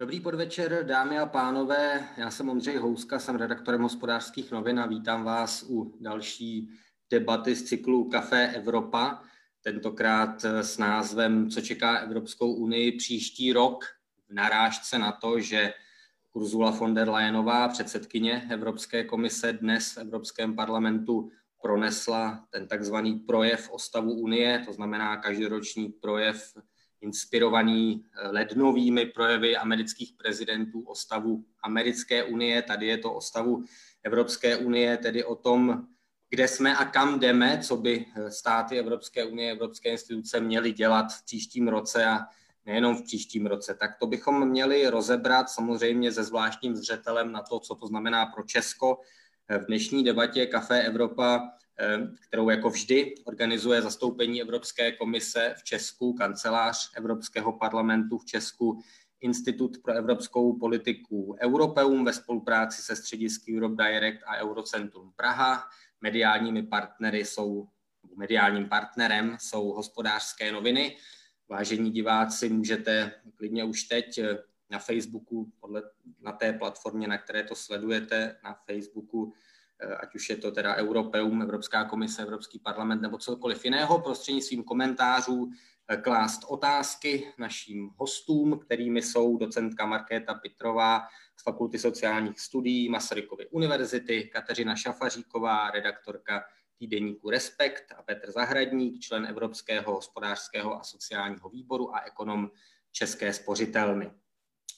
Dobrý podvečer, dámy a pánové. Já jsem Ondřej Houska, jsem redaktorem hospodářských novin a vítám vás u další debaty z cyklu Café Evropa. Tentokrát s názvem Co čeká Evropskou unii příští rok v narážce na to, že Ursula von der Leyenová, předsedkyně Evropské komise, dnes v Evropském parlamentu pronesla ten takzvaný projev o stavu Unie, to znamená každoroční projev inspirovaný eh, lednovými projevy amerických prezidentů o stavu americké unie. Tady je to o stavu Evropské unie, tedy o tom, kde jsme a kam jdeme, co by eh, státy Evropské unie, Evropské instituce měly dělat v příštím roce a nejenom v příštím roce. Tak to bychom měli rozebrat samozřejmě se zvláštním zřetelem na to, co to znamená pro Česko. Eh, v dnešní debatě Café Evropa kterou jako vždy organizuje zastoupení Evropské komise v Česku, kancelář Evropského parlamentu v Česku, Institut pro evropskou politiku Europeum ve spolupráci se středisky Europe Direct a Eurocentrum Praha. Mediálními partnery jsou, mediálním partnerem jsou hospodářské noviny. Vážení diváci, můžete klidně už teď eh, na Facebooku, podle, na té platformě, na které to sledujete, na Facebooku Eh, ať už je to teda Europeum, Evropská komise, Evropský parlament nebo cokoliv jiného, prostřednictvím komentářů eh, klást otázky našim hostům, kterými jsou docentka Markéta Pitrová z Fakulty sociálních studií Masarykovy univerzity, Kateřina Šafaříková, redaktorka týdeníku Respekt a Petr Zahradník, člen Evropského hospodářského a sociálního výboru a ekonom České spořitelny.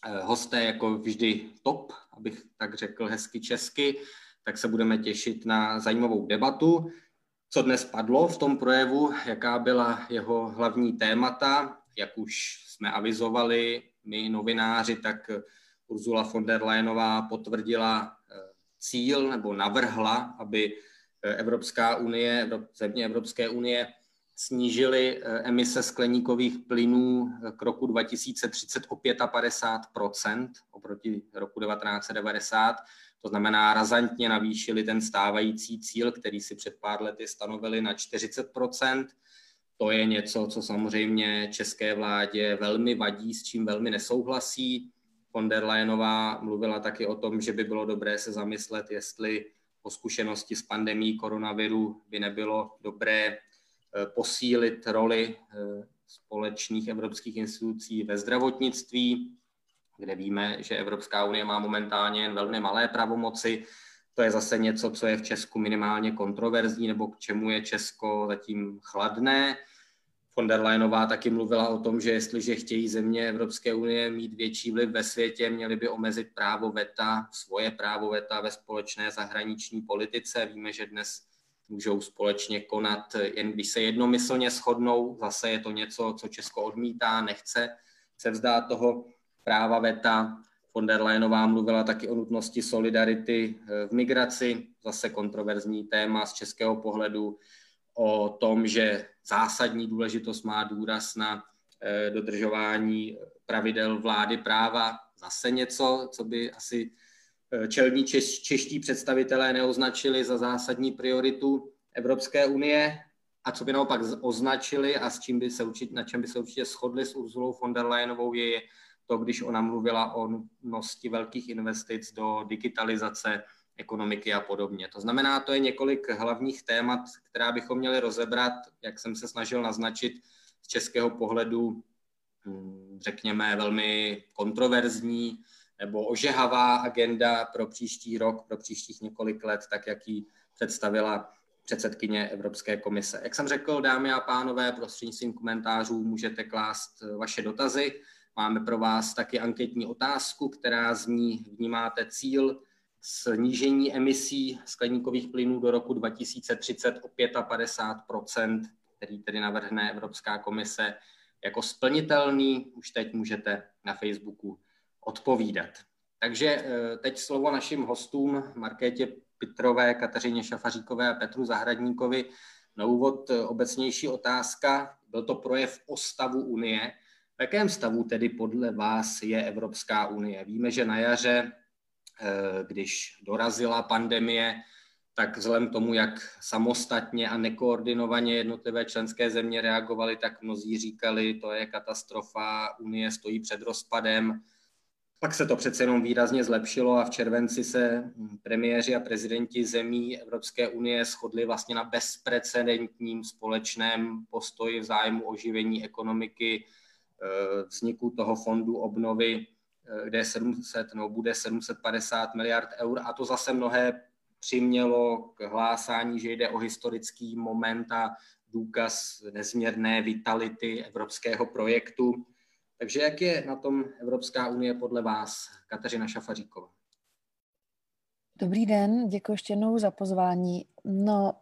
Eh, hosté jako vždy top, abych tak řekl hezky česky tak se budeme těšit na zajímavou debatu. Co dnes padlo v tom projevu, jaká byla jeho hlavní témata, jak už jsme avizovali my novináři, tak Ursula von der Leyenová potvrdila eh, cíl nebo navrhla, aby eh, Evropská unie, země Evropské unie snížily eh, emise skleníkových plynů k roku 2030 o 55% oproti roku 1990 to znamená, razantně navýšili ten stávající cíl, který si před pár lety stanovili na 40% To je něco, co samozřejmě české vládě velmi vadí, s čím velmi nesouhlasí. Von der Leyenová mluvila taky o tom, že by bylo dobré se zamyslet, jestli po zkušenosti s pandemí koronaviru by nebylo dobré eh, posílit roli eh, společných evropských institucí ve zdravotnictví kde víme, že Evropská unie má momentálně jen velmi malé pravomoci. To je zase něco, co je v Česku minimálně kontroverzní, nebo k čemu je Česko zatím chladné. Von der Leyenová taky mluvila o tom, že jestliže chtějí země Evropské unie mít větší vliv ve světě, měli by omezit právo VETA, svoje právo VETA ve společné zahraniční politice. Víme, že dnes můžou společně konat, jen když se jednomyslně shodnou. Zase je to něco, co Česko odmítá, nechce se vzdát toho práva VETA. Von der Leyenová mluvila taky o nutnosti solidarity eh, v migraci, zase kontroverzní téma z českého pohledu, o tom, že zásadní důležitost má důraz na eh, dodržování pravidel vlády práva, zase něco, co by asi eh, čelní češ, čeští představitelé neoznačili za zásadní prioritu Evropské unie a co by naopak označili a s čím by se určitě, na čem by se určitě shodli s Urzulou von der Leyenovou je to, když ona mluvila o nutnosti velkých investic do digitalizace ekonomiky a podobně. To znamená, to je několik hlavních témat, která bychom měli rozebrat, jak jsem se snažil naznačit z českého pohledu, hm, řekněme, velmi kontroverzní nebo ožehavá agenda pro příští rok, pro příštích několik let, tak jak ji představila předsedkyně Evropské komise. Jak jsem řekl, dámy a pánové, prostřednictvím komentářů můžete klást vaše dotazy. Máme pro vás taky anketní otázku, která zní, vnímáte cíl snížení emisí skleníkových plynů do roku 2030 o 55% který tedy navrhne Evropská komise jako splnitelný. Už teď můžete na Facebooku odpovídat. Takže eh, teď slovo našim hostům Markétě Pitrové, Kateřině Šafaříkové a Petru Zahradníkovi. Na úvod eh, obecnější otázka. Byl to projev o stavu Unie. V jakém stavu tedy podle vás je Evropská unie? Víme, že na jaře, eh, když dorazila pandemie, tak vzhledem k tomu, jak samostatně a nekoordinovaně jednotlivé členské země reagovaly, tak mnozí říkali, to je katastrofa, Unie stojí před rozpadem. Pak se to přece jenom výrazně zlepšilo a v červenci se premiéři a prezidenti zemí Evropské unie shodli vlastně na bezprecedentním společném postoji v zájmu oživení ekonomiky, vzniku toho fondu obnovy, eh, kde je 700, no, bude 750 miliard eur a to zase mnohé přimělo k hlásání, že jde o historický moment a důkaz nezměrné vitality evropského projektu. Takže jak je na tom Evropská unie podle vás, Kateřina Šafaříková? Dobrý den, děkuji ještě jednou za pozvání. No,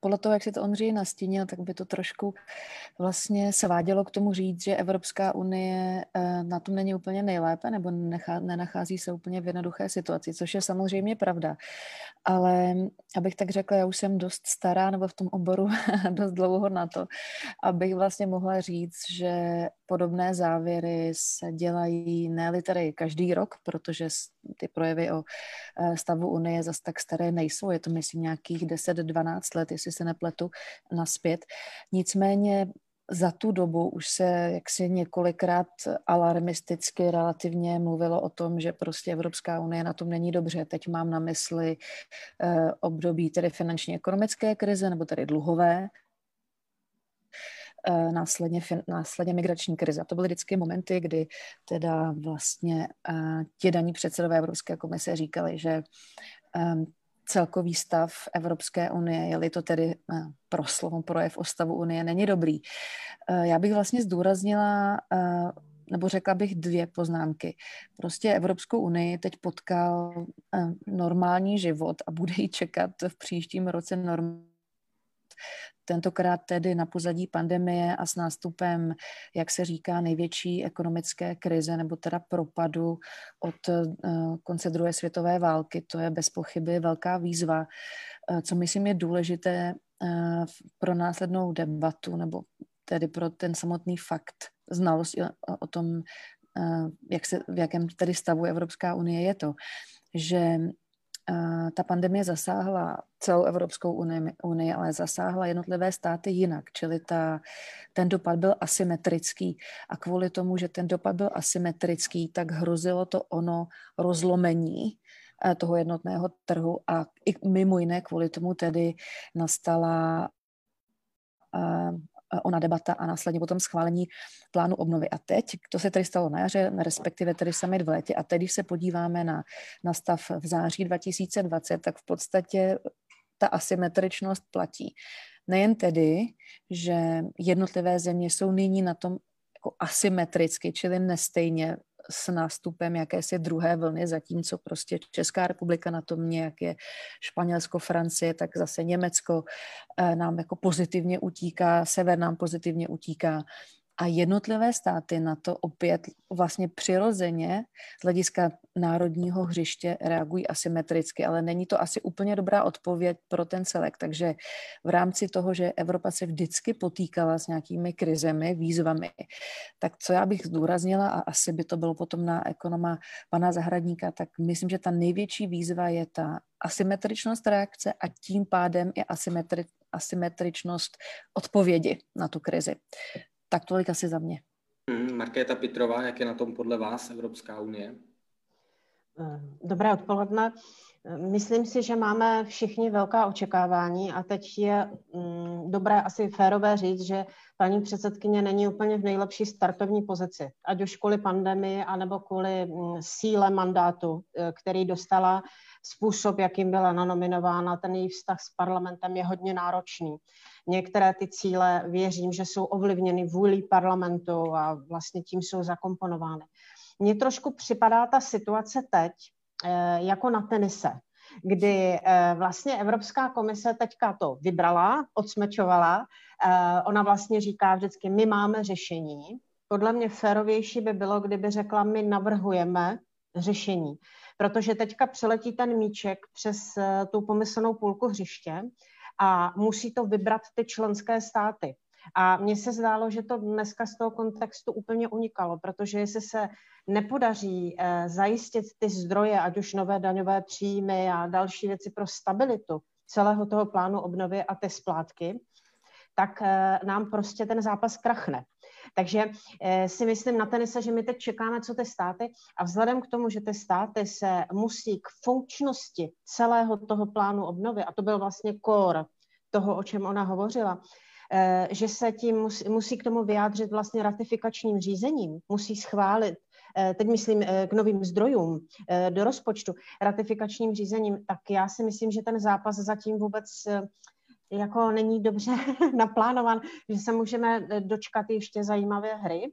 podle toho, jak si to Ondřej nastínil, tak by to trošku vlastně svádělo k tomu říct, že Evropská unie uh, na tom není úplně nejlépe nebo nechá, nenachází se úplně v jednoduché situaci, což je samozřejmě pravda. Ale abych tak řekla, já už jsem dost stará nebo v tom oboru dost dlouho na to, abych vlastně mohla říct, že podobné závěry se dělají ne tady každý rok, protože ty projevy o eh, stavu Unie zase tak staré nejsou. Je to, myslím, nějakých 10-12 let, jestli se nepletu, naspět. Nicméně za tu dobu už se jaksi několikrát alarmisticky relativně mluvilo o tom, že prostě Evropská unie na tom není dobře. Teď mám na mysli eh, období tedy finanční ekonomické krize nebo tedy dluhové, eh, následně, následně migrační krize. A to byly vždycky momenty, kdy teda vlastně eh, ti daní předsedové Evropské komise říkali, že celkový stav Evropské unie, je-li to tedy eh, proslovom projev o stavu unie, není dobrý. Eh, já bych vlastně zdůraznila, eh, nebo řekla bych dvě poznámky. Prostě Evropskou unii teď potkal normální život a bude ji čekat v příštím roce normální tentokrát tedy na pozadí pandemie a s nástupem, jak se říká, největší ekonomické krize nebo teda propadu od eh, konce druhé světové války. To je bez pochyby velká výzva, eh, co myslím je důležité eh, pro následnou debatu nebo tedy pro ten samotný fakt, znalost o tom, jak se, v jakém tedy stavu Evropská unie je to, že ta pandemie zasáhla celou Evropskou unii, unii, ale zasáhla jednotlivé státy jinak, čili ta, ten dopad byl asymetrický. A kvůli tomu, že ten dopad byl asymetrický, tak hrozilo to ono rozlomení eh, toho jednotného trhu a i mimo jiné kvůli tomu tedy nastala eh, Eh, ona debata a následně potom schválení plánu obnovy. A teď, to se tedy stalo na jaře, respektive tedy summit v létě, a teď, když se podíváme na, na stav v září 2020, tak v podstatě ta asymetričnost platí. Nejen tedy, že jednotlivé země jsou nyní na tom jako asymetricky, čili nestejně s nástupem jakési druhé vlny, zatímco prostě Česká republika na tom nějak je Španělsko, Francie, tak zase Německo eh, nám jako pozitivně utíká, sever nám pozitivně utíká. A jednotlivé státy na to opět vlastně přirozeně z hlediska národního hřiště reagují asymetricky, ale není to asi úplně dobrá odpověď pro ten celek. Takže v rámci toho, že Evropa se vždycky potýkala s nějakými krizemi, výzvami, tak co já bych zdůraznila, a asi by to bylo potom na ekonoma pana Zahradníka, tak myslím, že ta největší výzva je ta asymetričnost reakce a tím pádem i asymetri, asymetričnost odpovědi na tu krizi. Tak tolik asi za mě. Hmm, Markéta Pitrová, jak je na tom podle vás Evropská unie? Eh, dobré odpoledne. Myslím si, že máme všichni velká očekávání a teď je mm, dobré asi férové říct, že paní předsedkyně není úplně v nejlepší startovní pozici, ať už kvůli pandemii, anebo kvůli mm, síle mandátu, eh, který dostala způsob, jakým byla nanominována, ten její vztah s parlamentem je hodně náročný. Některé ty cíle věřím, že jsou ovlivněny vůlí parlamentu a vlastně tím jsou zakomponovány. Mně trošku připadá ta situace teď jako na tenise, kdy eh, vlastně Evropská komise teďka to vybrala, odsmečovala. Eh, ona vlastně říká vždycky, my máme řešení. Podle mě férovější by bylo, kdyby řekla, my navrhujeme řešení. Protože teďka přeletí ten míček přes tu pomyslnou půlku hřiště a musí to vybrat ty členské státy. A mně se zdálo, že to dneska z toho kontextu úplně unikalo, protože jestli se nepodaří eh, zajistit ty zdroje, ať už nové daňové příjmy a další věci pro stabilitu celého toho plánu obnovy a ty splátky, tak eh, nám prostě ten zápas krachne. Takže eh, si myslím na tenise, že my teď čekáme, co ty státy a vzhledem k tomu, že ty státy se musí k funkčnosti celého toho plánu obnovy, a to byl vlastně core toho, o čem ona hovořila, že se tím musí, musí k tomu vyjádřit vlastně ratifikačním řízením, musí schválit eh, teď myslím k novým zdrojům do rozpočtu, ratifikačním řízením, tak já si myslím, že ten zápas zatím vůbec jako není dobře naplánovan, že se můžeme eh, dočkat ještě zajímavé hry.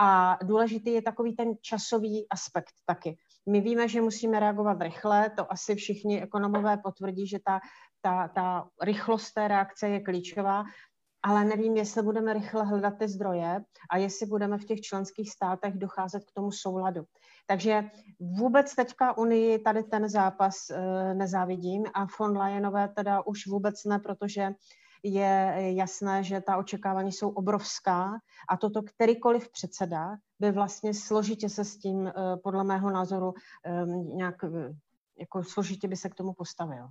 A důležitý je takový ten časový aspekt taky. My víme, že musíme reagovat rychle, to asi všichni ekonomové potvrdí, že ta, ta, ta rychlost té reakce je klíčová, ale nevím, jestli budeme rychle hledat ty zdroje a jestli budeme v těch členských státech docházet k tomu souladu. Takže vůbec teďka Unii tady ten zápas e, nezávidím a von Leyenové teda už vůbec ne, protože je jasné, že ta očekávání jsou obrovská a toto kterýkoliv předseda by vlastně složitě se s tím, e, podle mého názoru, e, nějak jako složitě by se k tomu postavil.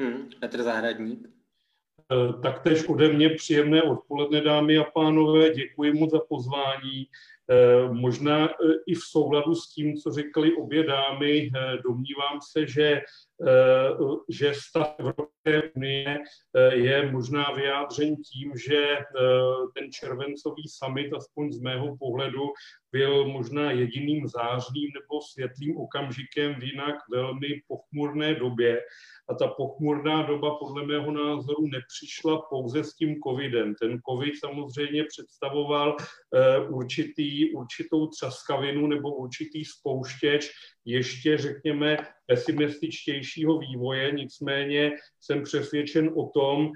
Hmm, Petr Zahradník. Taktéž ode mě příjemné odpoledne, dámy a pánové. Děkuji mu za pozvání. Eh, možná eh, i v souladu s tím, co řekly obě dámy, eh, domnívám se, že, že stav Evropské unie je možná vyjádřen tím, že ten červencový summit, aspoň z mého pohledu, byl možná jediným zářným nebo světlým okamžikem v jinak velmi pochmurné době. A ta pochmurná doba podle mého názoru nepřišla pouze s tím covidem. Ten covid samozřejmě představoval určitý, určitou třaskavinu nebo určitý spouštěč ještě, řekněme, pesimističtějšího vývoje, nicméně jsem přesvědčen o tom,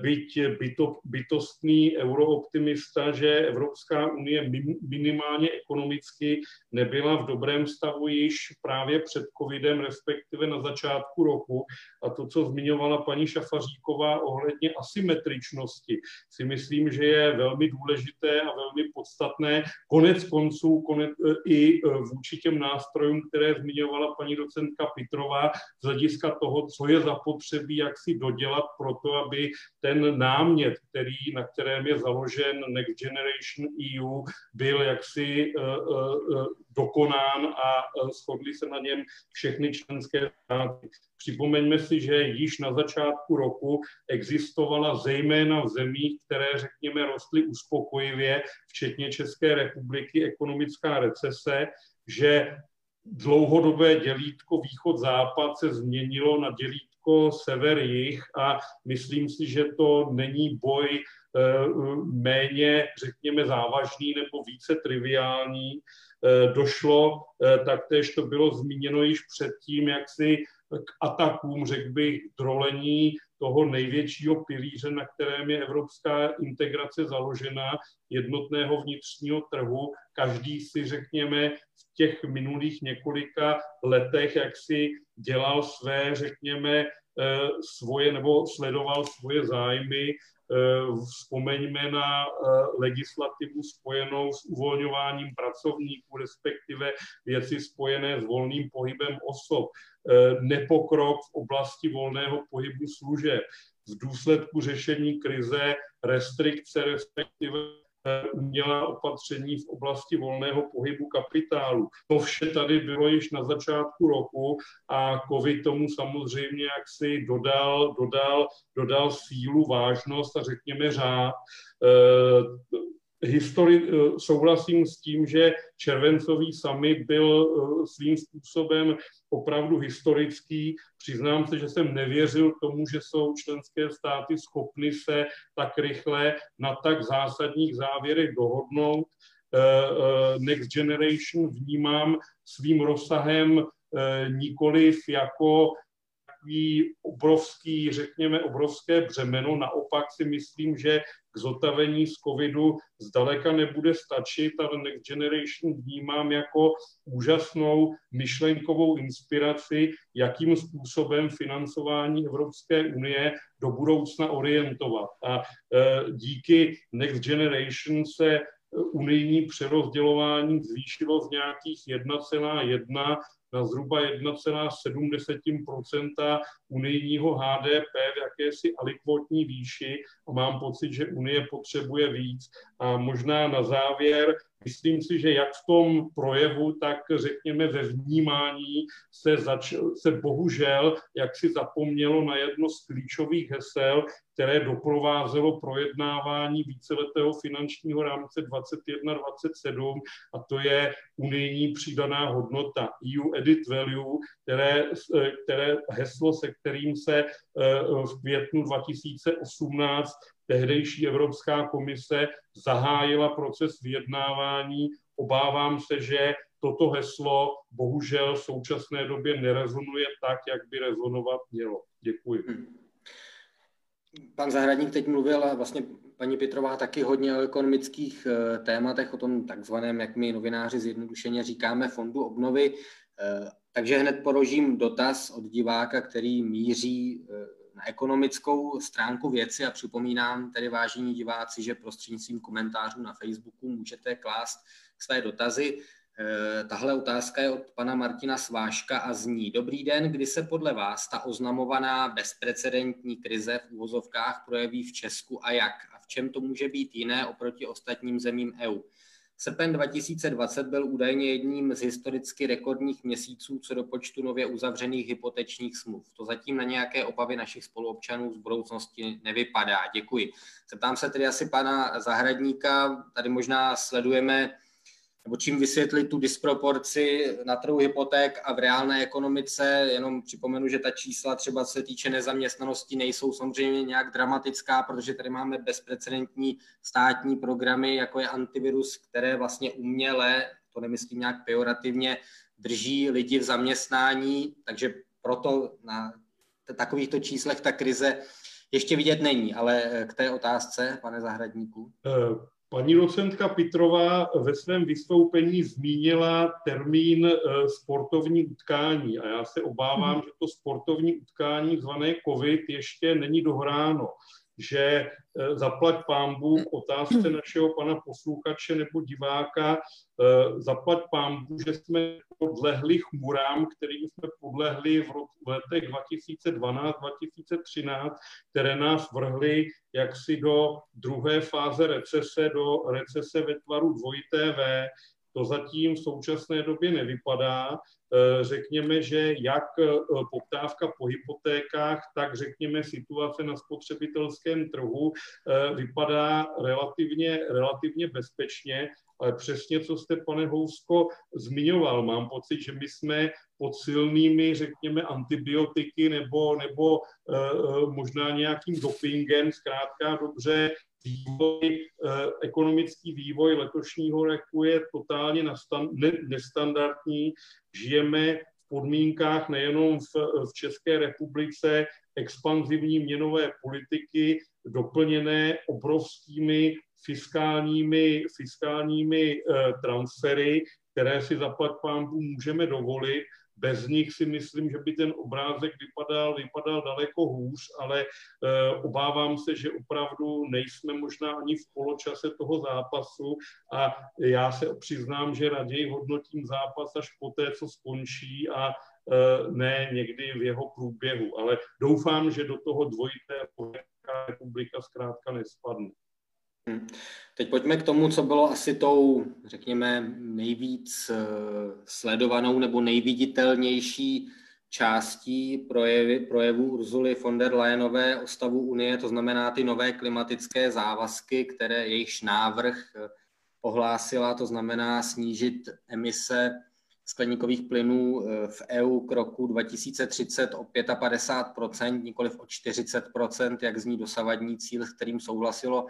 byť byto, bytostný eurooptimista, že Evropská unie minimálně ekonomicky nebyla v dobrém stavu již právě před covidem, respektive na začátku roku. A to, co zmiňovala paní Šafaříková ohledně asymetričnosti, si myslím, že je velmi důležité a velmi podstatné. Konec konců konec, eh, i eh, vůči těm nástrojům, které zmiňovala paní docentka Pitrová, z hlediska toho, co je zapotřebí, jak si dodělat pro to, aby ten námět, který, na kterém je založen Next Generation EU, byl jaksi uh, uh, dokonán a shodli se na něm všechny členské státy. Připomeňme si, že již na začátku roku existovala zejména v zemích, které, řekněme, rostly uspokojivě, včetně České republiky, ekonomická recese, že dlouhodobé dělítko východ-západ se změnilo na dělítko sever-jih a myslím si, že to není boj eh, méně, řekněme, závažný nebo více triviální. Eh, došlo, eh, taktéž to bylo zmíněno již předtím, jak si k atakům, řekl bych, drolení toho největšího pilíře, na kterém je evropská integrace založena, jednotného vnitřního trhu. Každý si, řekněme, v těch minulých několika letech, jak si dělal své, řekněme, eh, svoje nebo sledoval svoje zájmy. Eh, vzpomeňme na eh, legislativu spojenou s uvolňováním pracovníků, respektive věci spojené s volným pohybem osob. Eh, nepokrok v oblasti volného pohybu služeb, v důsledku řešení krize restrikce, respektive eh, umělá opatření v oblasti volného pohybu kapitálu. To vše tady bylo již na začátku roku a COVID tomu samozřejmě jaksi dodal, dodal, dodal sílu, vážnost a řekněme řád. Eh, histori- eh, souhlasím s tím, že červencový summit byl eh, svým způsobem opravdu historický. Přiznám se, že jsem nevěřil tomu, že jsou členské státy schopny se tak rychle na tak zásadních závěrech dohodnout. Eh, Next Generation vnímám svým rozsahem nikoliv jako takový obrovský, řekněme, obrovské břemeno. Naopak si myslím, že k zotavení z covidu zdaleka nebude stačit a Next Generation vnímám jako úžasnou myšlenkovou inspiraci, jakým způsobem financování Evropské unie do budoucna orientovat. A e, díky Next Generation se unijní přerozdělování zvýšilo z nějakých 1,1 na zhruba 1,7% unijního HDP v jakési alikvotní výši a mám pocit, že Unie potřebuje víc. A možná na závěr Myslím si, že jak v tom projevu, tak řekněme ve vnímání se, zač- se bohužel jak si zapomnělo na jedno z klíčových hesel, které doprovázelo projednávání víceletého finančního rámce 21-27 a to je unijní přidaná hodnota, EU Edit Value, které, které heslo, se kterým se eh, v květnu 2018 tehdejší Evropská komise zahájila proces vyjednávání. Obávám se, že toto heslo bohužel v současné době nerezonuje tak, jak by rezonovat mělo. Děkuji. Hmm. Pan Zahradník teď mluvil, a vlastně paní Petrová taky hodně o ekonomických eh, tématech, o tom takzvaném, jak my novináři zjednodušeně říkáme, fondu obnovy. Eh, takže hned položím dotaz od diváka, který míří eh, na ekonomickou stránku věci a připomínám tedy vážení diváci, že prostřednictvím komentářů na Facebooku můžete klást své dotazy. Eh, tahle otázka je od pana Martina Sváška a zní. Dobrý den, kdy se podle vás ta oznamovaná bezprecedentní krize v úvozovkách projeví v Česku a jak? A v čem to může být jiné oproti ostatním zemím EU? Srpen 2020 byl údajně jedním z historicky rekordních měsíců co do počtu nově uzavřených hypotečních smluv. To zatím na nějaké obavy našich spoluobčanů z budoucnosti nevypadá. Děkuji. Zeptám se tedy asi pana Zahradníka. Tady možná sledujeme nebo čím vysvětlit tu disproporci na trhu hypoték a v reálné ekonomice. Jenom připomenu, že ta čísla třeba se týče nezaměstnanosti nejsou samozřejmě nějak dramatická, protože tady máme bezprecedentní státní programy, jako je antivirus, které vlastně uměle, to nemyslím nějak pejorativně, drží lidi v zaměstnání, takže proto na takovýchto číslech ta krize ještě vidět není, ale k té otázce, pane Zahradníku. Paní docentka Pitrová ve svém vystoupení zmínila termín eh, sportovní utkání a já se obávám, mhm. že to sportovní utkání zvané COVID ještě není dohráno že eh, zaplať pámbu k otázce našeho pana posluchače nebo diváka, eh, zaplať pámbu, že jsme podlehli chmurám, kterým jsme podlehli v, letech 2012-2013, které nás vrhly jaksi do druhé fáze recese, do recese ve tvaru dvojité V, to zatím v současné době nevypadá. Eh, řekněme, že jak eh, poptávka po hypotékách, tak řekněme situace na spotřebitelském trhu eh, vypadá relativně, relativně bezpečně, ale přesně, co jste, pane Housko, zmiňoval. Mám pocit, že my jsme pod silnými, řekněme, antibiotiky nebo, nebo možná nějakým dopingem, zkrátka dobře, vývoj, eh, ekonomický vývoj letošního roku je totálně nestandardní. Žijeme v podmínkách nejenom v, v České republice expanzivní měnové politiky, doplněné obrovskými fiskálními, fiskálními eh, transfery, které si zaplať pámbu můžeme dovolit bez nich si myslím, že by ten obrázek vypadal, vypadal daleko hůř, ale uh, obávám se, že opravdu nejsme možná ani v poločase toho zápasu a já se přiznám, že raději hodnotím zápas až po té, co skončí a uh, ne někdy v jeho průběhu. Ale doufám, že do toho dvojité republika zkrátka nespadne. Hmm. Teď pojďme k tomu, co bylo asi tou, řekněme, nejvíc eh, sledovanou nebo nejviditelnější částí projevy, projevu Urzuly von der Leyenové o stavu Unie, to znamená ty nové klimatické závazky, které jejichž návrh eh, ohlásila, to znamená snížit emise skleníkových plynů eh, v EU k roku 2030 o 55%, nikoliv o 40%, jak zní dosavadní cíl, s kterým souhlasilo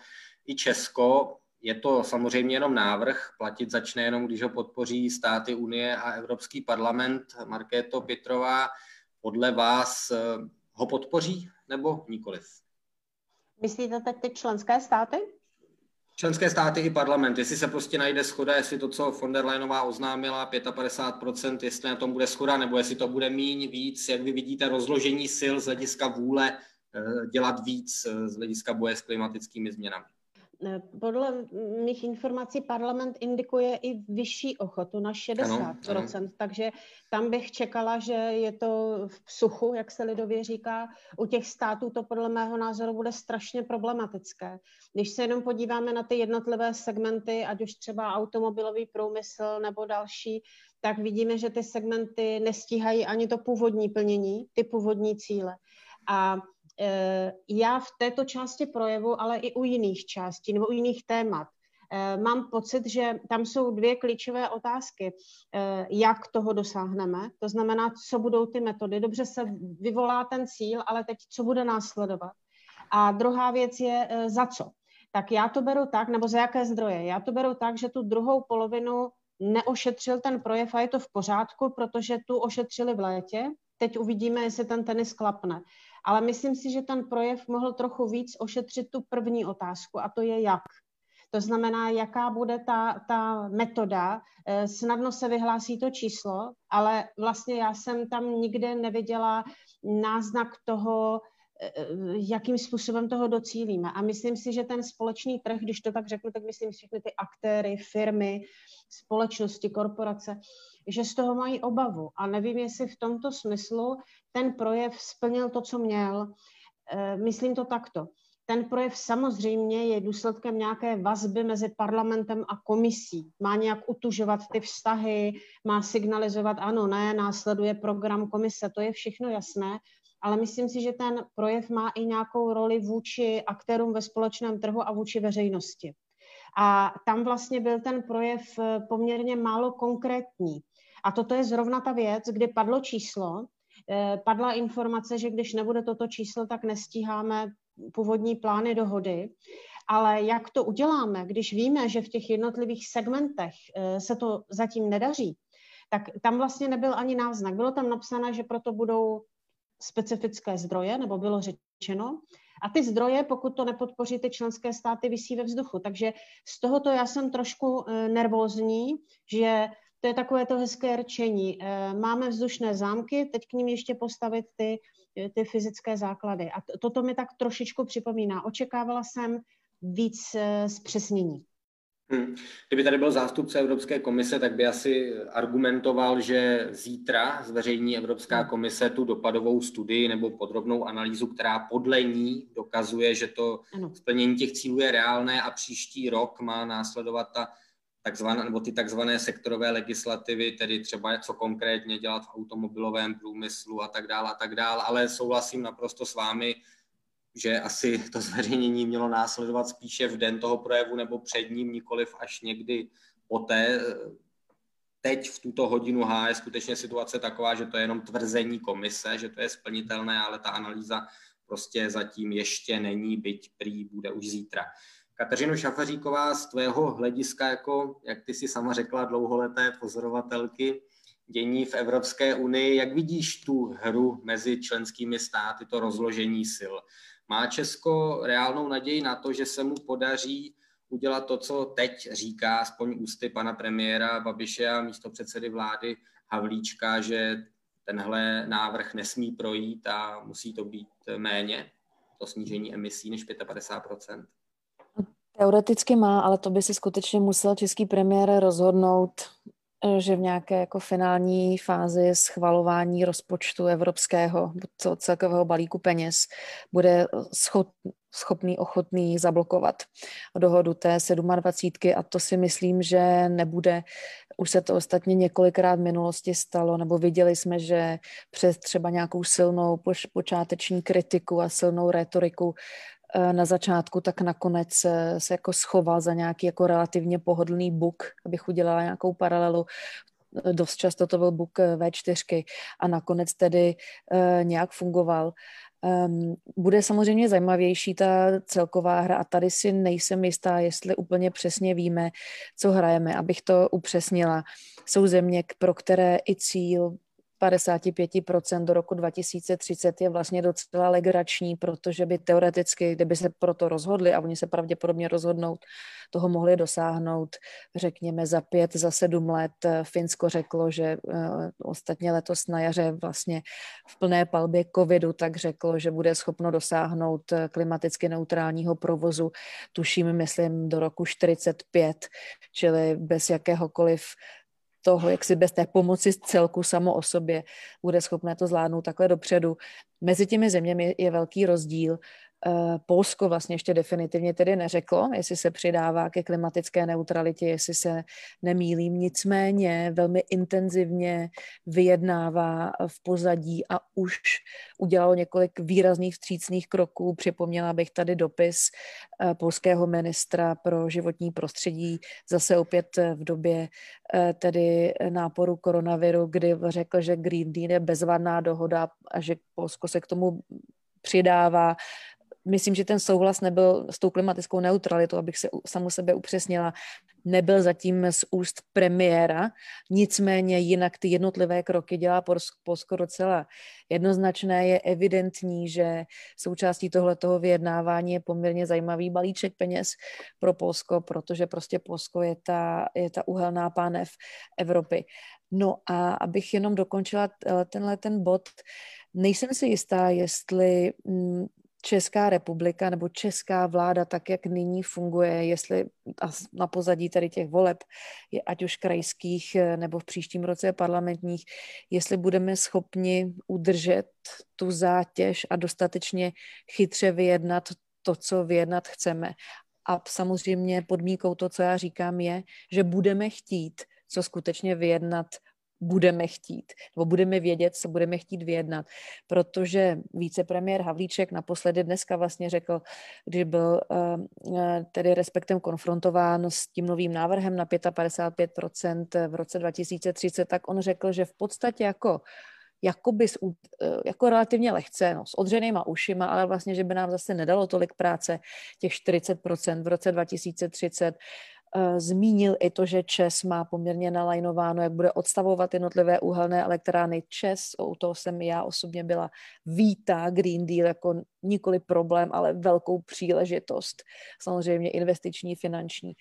i Česko. Je to samozřejmě jenom návrh, platit začne jenom, když ho podpoří státy Unie a Evropský parlament. Markéto Petrová, podle vás eh, ho podpoří nebo nikoliv? Myslíte teď ty členské státy? Členské státy i parlament, jestli se prostě najde schoda, jestli to, co von der Leyenová oznámila, 55%, jestli na tom bude schoda, nebo jestli to bude míň, víc, jak vy vidíte rozložení sil z hlediska vůle eh, dělat víc eh, z hlediska boje s klimatickými změnami. Eh, podle mých informací parlament indikuje i vyšší ochotu na 60%, ano, ano. takže tam bych čekala, že je to v psuchu, jak se lidově říká. U těch států to podle mého názoru bude strašně problematické. Když se jenom podíváme na ty jednotlivé segmenty, ať už třeba automobilový průmysl nebo další, tak vidíme, že ty segmenty nestíhají ani to původní plnění, ty původní cíle. A já v této části projevu, ale i u jiných částí nebo u jiných témat, eh, mám pocit, že tam jsou dvě klíčové otázky. Eh, jak toho dosáhneme, to znamená, co budou ty metody. Dobře se vyvolá ten cíl, ale teď co bude následovat. A druhá věc je, za co. Tak já to beru tak, nebo za jaké zdroje. Já to beru tak, že tu druhou polovinu neošetřil ten projev a je to v pořádku, protože tu ošetřili v létě. Teď uvidíme, jestli ten tenis klapne ale myslím si, že ten projev mohl trochu víc ošetřit tu první otázku a to je jak. To znamená, jaká bude ta, ta metoda. Eh, snadno se vyhlásí to číslo, ale vlastně já jsem tam nikde neviděla náznak toho, jakým způsobem toho docílíme. A myslím si, že ten společný trh, když to tak řeknu, tak myslím všechny ty aktéry, firmy, společnosti, korporace, že z toho mají obavu. A nevím, jestli v tomto smyslu ten projev splnil to, co měl. Eh, myslím to takto. Ten projev samozřejmě je důsledkem nějaké vazby mezi parlamentem a komisí. Má nějak utužovat ty vztahy, má signalizovat ano, ne, následuje program komise, to je všechno jasné, ale myslím si, že ten projev má i nějakou roli vůči aktérům ve společném trhu a vůči veřejnosti. A tam vlastně byl ten projev eh, poměrně málo konkrétní. A toto je zrovna ta věc, kdy padlo číslo, eh, padla informace, že když nebude toto číslo, tak nestíháme původní plány dohody. Ale jak to uděláme, když víme, že v těch jednotlivých segmentech eh, se to zatím nedaří, tak tam vlastně nebyl ani náznak. Bylo tam napsané, že proto budou specifické zdroje, nebo bylo řečeno. A ty zdroje, pokud to nepodpoří ty členské státy, vysí ve vzduchu. Takže z tohoto já jsem trošku eh, nervózní, že to je takové to hezké rčení. Eh, máme vzdušné zámky, teď k ním ještě postavit ty, ty fyzické základy. A toto mi tak trošičku připomíná. Očekávala jsem víc eh, zpřesnění. Hmm. Kdyby tady byl zástupce Evropské komise, tak by asi argumentoval, že zítra zveřejní Evropská hmm. komise tu dopadovou studii nebo podrobnou analýzu, která podle ní dokazuje, že to ano. splnění těch cílů je reálné a příští rok má následovat ta takzvané, nebo ty takzvané sektorové legislativy, tedy třeba co konkrétně dělat v automobilovém průmyslu a tak dále a tak dále, ale souhlasím naprosto s vámi, že asi to zveřejnění mělo následovat spíše v den toho projevu nebo před ním, nikoliv až někdy poté. Teď v tuto hodinu H je skutečně situace taková, že to je jenom tvrzení komise, že to je splnitelné, ale ta analýza prostě zatím ještě není, byť prý bude už zítra. Kateřino Šafaříková, z tvého hlediska, jako, jak ty si sama řekla, dlouholeté pozorovatelky dění v Evropské unii, jak vidíš tu hru mezi členskými státy, to rozložení sil? Má Česko reálnou naději na to, že se mu podaří udělat to, co teď říká, aspoň ústy pana premiéra Babiše a místo předsedy vlády Havlíčka, že tenhle návrh nesmí projít a musí to být méně, to snížení emisí než 55% Teoreticky má, ale to by si skutečně musel český premiér rozhodnout, že v nějaké jako finální fázi schvalování rozpočtu evropského, celkového balíku peněz, bude schop, schopný, ochotný zablokovat dohodu té 27. a to si myslím, že nebude. Už se to ostatně několikrát v minulosti stalo, nebo viděli jsme, že přes třeba nějakou silnou počáteční kritiku a silnou retoriku Eh, na začátku, tak nakonec se jako schoval za nějaký jako relativně pohodlný book, abych udělala nějakou paralelu. Eh, dost často to byl book eh, V4 a nakonec tedy nějak fungoval. Um, bude samozřejmě zajímavější ta celková hra a tady si nejsem jistá, jestli úplně přesně víme, co hrajeme. Abych to upřesnila, jsou země, pro které i cíl 55% do roku 2030 je vlastně docela legrační, protože by teoreticky, kdyby se proto rozhodli, a oni se pravděpodobně rozhodnout, toho mohli dosáhnout, řekněme, za pět, za sedm let. Finsko řeklo, že uh, ostatně letos na jaře vlastně v plné palbě covidu, tak řeklo, že bude schopno dosáhnout klimaticky neutrálního provozu, tuším, myslím, do roku 45, čili bez jakéhokoliv toho, jak si bez té pomoci z celku samo o sobě bude schopné to zvládnout takhle dopředu. Mezi těmi zeměmi je velký rozdíl Polsko vlastně ještě definitivně tedy neřeklo, jestli se přidává ke klimatické neutralitě, jestli se nemýlím. Nicméně velmi intenzivně vyjednává v pozadí a už udělalo několik výrazných vstřícných kroků. Připomněla bych tady dopis eh, polského ministra pro životní prostředí, zase opět v době eh, tedy náporu koronaviru, kdy řekl, že Green Deal je bezvadná dohoda a že Polsko se k tomu přidává myslím, že ten souhlas nebyl s tou klimatickou neutralitou, abych se samu sebe upřesnila, nebyl zatím z úst premiéra, nicméně jinak ty jednotlivé kroky dělá Polsko docela jednoznačné. Je evidentní, že součástí tohletoho vyjednávání je poměrně zajímavý balíček peněz pro Polsko, protože prostě Polsko je ta, je ta uhelná pánev Evropy. No a abych jenom dokončila tenhle ten bod, nejsem si jistá, jestli mm, Česká republika nebo česká vláda, tak jak nyní funguje, jestli na pozadí tady těch voleb, ať už krajských eh, nebo v příštím roce parlamentních, jestli budeme schopni udržet tu zátěž a dostatečně chytře vyjednat to, co vyjednat chceme. A samozřejmě podmínkou to, co já říkám, je, že budeme chtít, co skutečně vyjednat budeme chtít, nebo budeme vědět, co budeme chtít vyjednat. Protože vicepremiér Havlíček naposledy dneska vlastně řekl, když byl uh, tedy respektem konfrontován s tím novým návrhem na 55% v roce 2030, tak on řekl, že v podstatě jako jakoby s, eh, jako relativně lehce, no, s odřenýma ušima, ale vlastně, že by nám zase nedalo tolik práce, těch 40% v roce 2030 Eh, zmínil i to, že ČES má poměrně nalajnováno, jak bude odstavovat jednotlivé uhelné elektrárny. ČES, u toho jsem já osobně byla, vítá Green Deal jako nikoli problém, ale velkou příležitost, samozřejmě investiční, finanční.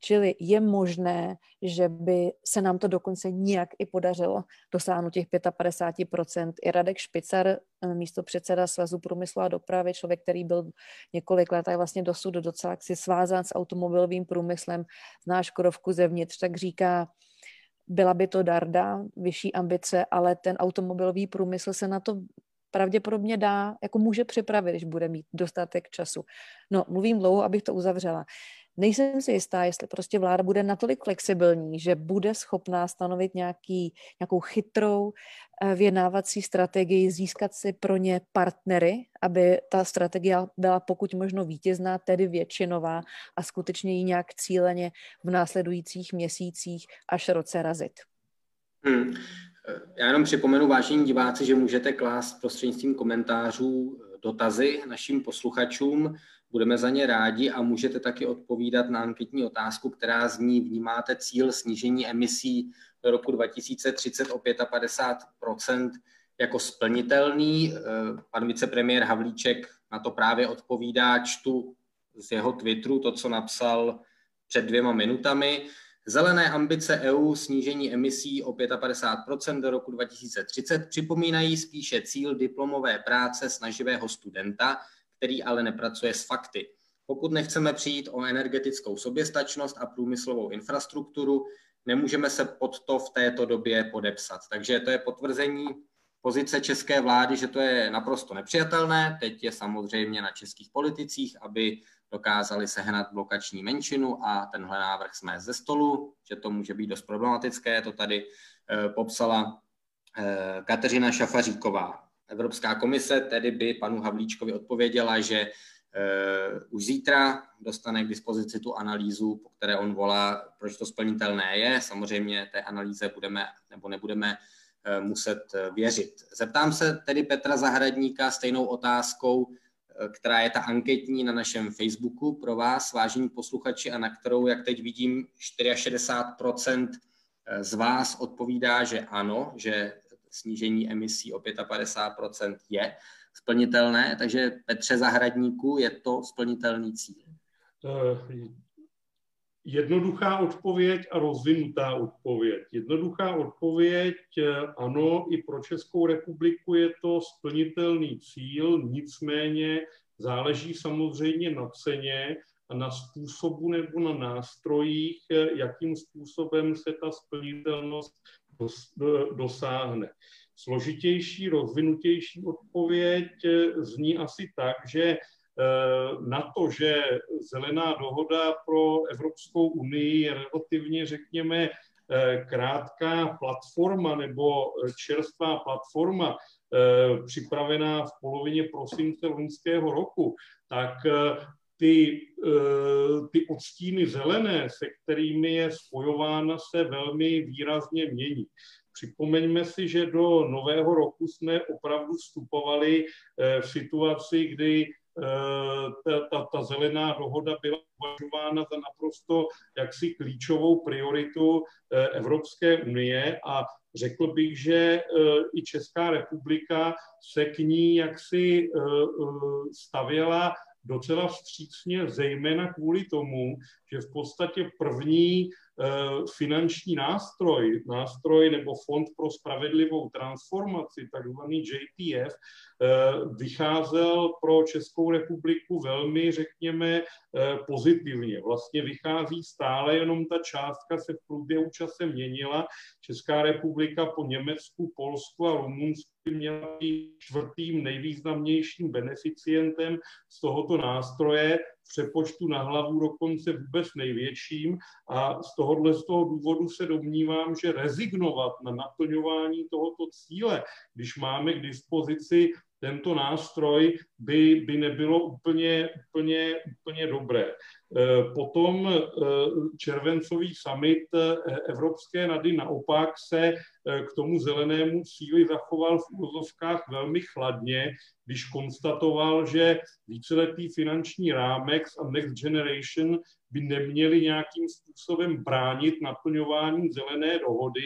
Čili je možné, že by se nám to dokonce nějak i podařilo dosáhnout těch 55%. I Radek Špicar, eh, místo předseda Svazu průmyslu a dopravy, člověk, který byl několik let a je vlastně dosud docela si svázán s automobilovým průmyslem, zná Škodovku zevnitř, tak říká, byla by to darda, vyšší ambice, ale ten automobilový průmysl se na to pravděpodobně dá, jako může připravit, když bude mít dostatek času. No, mluvím dlouho, abych to uzavřela. Nejsem si jistá, jestli prostě vláda bude natolik flexibilní, že bude schopná stanovit nějaký, nějakou chytrou eh, vyjednávací strategii, získat si pro ně partnery, aby ta strategie byla pokud možno vítězná, tedy většinová a skutečně ji nějak cíleně v následujících měsících až roce razit. Hmm. Já jenom připomenu, vážení diváci, že můžete klást prostřednictvím komentářů dotazy našim posluchačům. Budeme za ně rádi a můžete taky odpovídat na anketní otázku, která zní, vnímáte cíl snížení emisí do roku 2030 o 55% jako splnitelný. Pan vicepremiér Havlíček na to právě odpovídá, čtu z jeho Twitteru to, co napsal před dvěma minutami. Zelené ambice EU snížení emisí o 55% do roku 2030 připomínají spíše cíl diplomové práce snaživého studenta, který ale nepracuje s fakty. Pokud nechceme přijít o energetickou soběstačnost a průmyslovou infrastrukturu, nemůžeme se pod to v této době podepsat. Takže to je potvrzení pozice české vlády, že to je naprosto nepřijatelné. Teď je samozřejmě na českých politicích, aby dokázali sehnat blokační menšinu a tenhle návrh jsme ze stolu, že to může být dost problematické. To tady eh, popsala eh, Kateřina Šafaříková. Evropská komise tedy by panu Havlíčkovi odpověděla, že Uh, už zítra dostane k dispozici tu analýzu, po které on volá, proč to splnitelné je. Samozřejmě té analýze budeme nebo nebudeme muset věřit. Zeptám se tedy Petra Zahradníka stejnou otázkou, která je ta anketní na našem Facebooku pro vás, vážení posluchači, a na kterou, jak teď vidím, 64% z vás odpovídá, že ano, že snížení emisí o 55% je splnitelné, takže Petře Zahradníku je to splnitelný cíl. Eh, jednoduchá odpověď a rozvinutá odpověď. Jednoduchá odpověď, eh, ano, i pro Českou republiku je to splnitelný cíl, nicméně záleží samozřejmě na ceně a na způsobu nebo na nástrojích, eh, jakým způsobem se ta splnitelnost dosáhne. Složitější, rozvinutější odpověď zní asi tak, že Eh, na to, že zelená dohoda pro Evropskou unii je relativně, řekněme, eh, krátká platforma nebo čerstvá platforma, eh, připravená v polovině prosince loňského roku, tak ty, ty odstíny zelené, se kterými je spojována, se velmi výrazně mění. Připomeňme si, že do nového roku jsme opravdu vstupovali v situaci, kdy Eh, ta, ta, ta zelená dohoda byla považována za naprosto jaksi klíčovou prioritu eh, Evropské unie a řekl bych, že eh, i Česká republika se k ní jaksi stavěla docela vstřícně, zejména kvůli tomu, že v podstatě první Eh, finanční nástroj, nástroj nebo Fond pro spravedlivou transformaci, takzvaný JTF, eh, vycházel pro Českou republiku velmi, řekněme, eh, pozitivně. Vlastně vychází stále, jenom ta částka se v průběhu čase měnila. Česká republika po Německu, Polsku a Rumunsku měla být čtvrtým nejvýznamnějším beneficientem z tohoto nástroje přepočtu na hlavu dokonce vůbec největším a z tohohle z toho důvodu se domnívám, že rezignovat na naplňování tohoto cíle, když máme k dispozici tento nástroj by, by nebylo úplně, úplně, úplně dobré. E, potom e, červencový summit e, Evropské rady naopak se k tomu zelenému cíli zachoval v úvozovkách velmi chladně, když konstatoval, že víceletý finanční rámec a Next Generation by neměli nějakým způsobem bránit naplňování zelené dohody,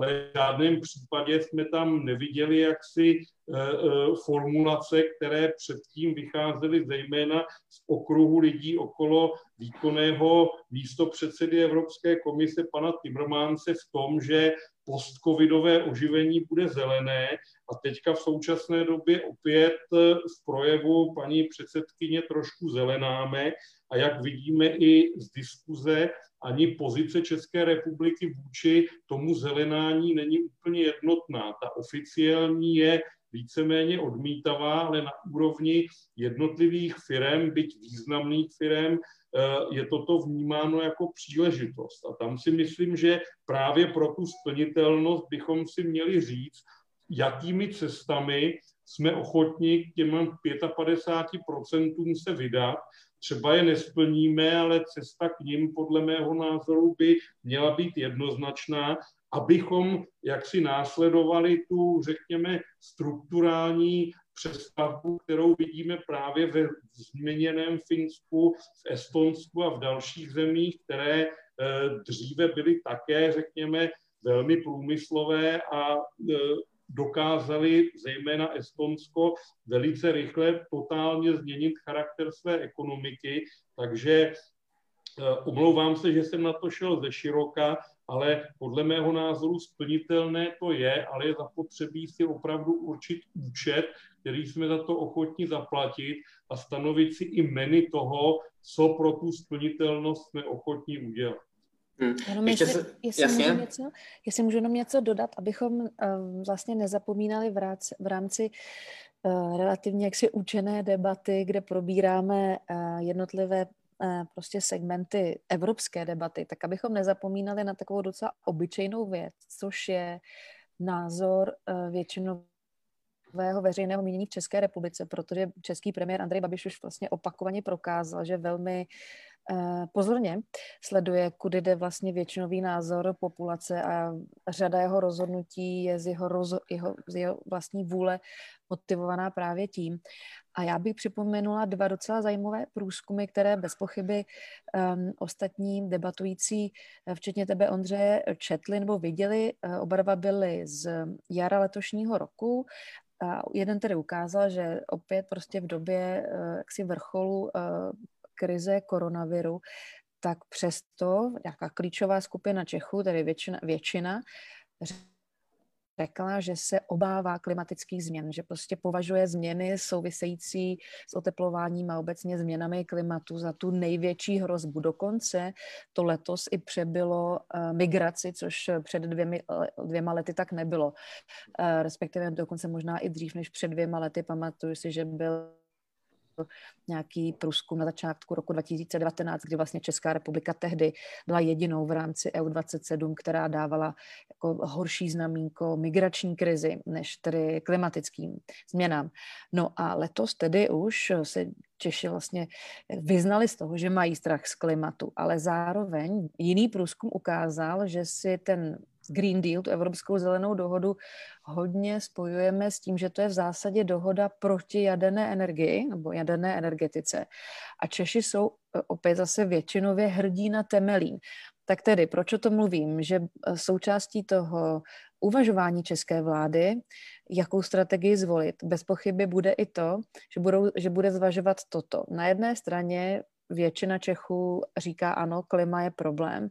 ale v žádném případě jsme tam neviděli jaksi eh, eh, formulace, které předtím vycházely zejména z okruhu lidí okolo výkonného místo předsedy Evropské komise pana Timmermanse v tom, že postcovidové oživení bude zelené. A teďka v současné době opět eh, v projevu paní předsedkyně trošku zelenáme a jak vidíme i z diskuze, ani pozice České republiky vůči tomu zelenání není úplně jednotná. Ta oficiální je víceméně odmítavá, ale na úrovni jednotlivých firm, byť významných firm, eh, je toto vnímáno jako příležitost. A tam si myslím, že právě pro tu splnitelnost bychom si měli říct, jakými cestami jsme ochotni k těm 55% se vydat třeba je nesplníme, ale cesta k ním podle mého názoru by měla být jednoznačná, abychom jaksi následovali tu, řekněme, strukturální přestavbu, kterou vidíme právě ve změněném Finsku, v Estonsku a v dalších zemích, které eh, dříve byly také, řekněme, velmi průmyslové a eh, dokázali zejména Estonsko velice rychle totálně změnit charakter své ekonomiky, takže eh, omlouvám se, že jsem na to šel ze široka, ale podle mého názoru splnitelné to je, ale je zapotřebí si opravdu určit účet, který jsme za to ochotni zaplatit a stanovit si i meny toho, co pro tu splnitelnost jsme ochotni udělat. Hmm. Jenom Ještě jestli, se, jestli, jasně. Můžu něco, jestli můžu jenom něco dodat, abychom uh, vlastně nezapomínali v, rámci, v rámci uh, relativně jaksi učené debaty, kde probíráme uh, jednotlivé uh, prostě segmenty evropské debaty, tak abychom nezapomínali na takovou docela obyčejnou věc, což je názor uh, většinového veřejného mínění v České republice, protože český premiér Andrej Babiš už vlastně opakovaně prokázal, že velmi eh, pozorně sleduje, kudy jde vlastně většinový názor populace a řada jeho rozhodnutí je z jeho, roz, jeho, z jeho vlastní vůle motivovaná právě tím. A já bych připomenula dva docela zajímavé průzkumy, které bez pochyby um, ostatní debatující, eh, včetně tebe Ondřeje, četli nebo viděli. Oba dva byly z jara letošního roku a jeden tedy ukázal, že opět prostě v době jaksi vrcholu krize koronaviru, tak přesto nějaká klíčová skupina Čechů, tedy většina, většina řekla, že se obává klimatických změn, že prostě považuje změny související s oteplováním a obecně změnami klimatu za tu největší hrozbu. Dokonce to letos i přebylo uh, migraci, což před dvěmi, dvěma lety tak nebylo. Uh, respektive dokonce možná i dřív než před dvěma lety. Pamatuju si, že byl nějaký průzkum na začátku roku 2019, kdy vlastně Česká republika tehdy byla jedinou v rámci EU27, která dávala jako horší znamínko migrační krizi než tedy klimatickým změnám. No a letos tedy už se Češi vlastně vyznali z toho, že mají strach z klimatu, ale zároveň jiný průzkum ukázal, že si ten Green Deal, tu Evropskou zelenou dohodu, hodně spojujeme s tím, že to je v zásadě dohoda proti jaderné energii nebo jaderné energetice. A Češi jsou e, opět zase většinově hrdí na Temelín. Tak tedy, proč o tom mluvím? Že e, součástí toho uvažování české vlády, jakou strategii zvolit, bez pochyby bude i to, že, budou, že bude zvažovat toto. Na jedné straně většina Čechů říká ano, klima je problém,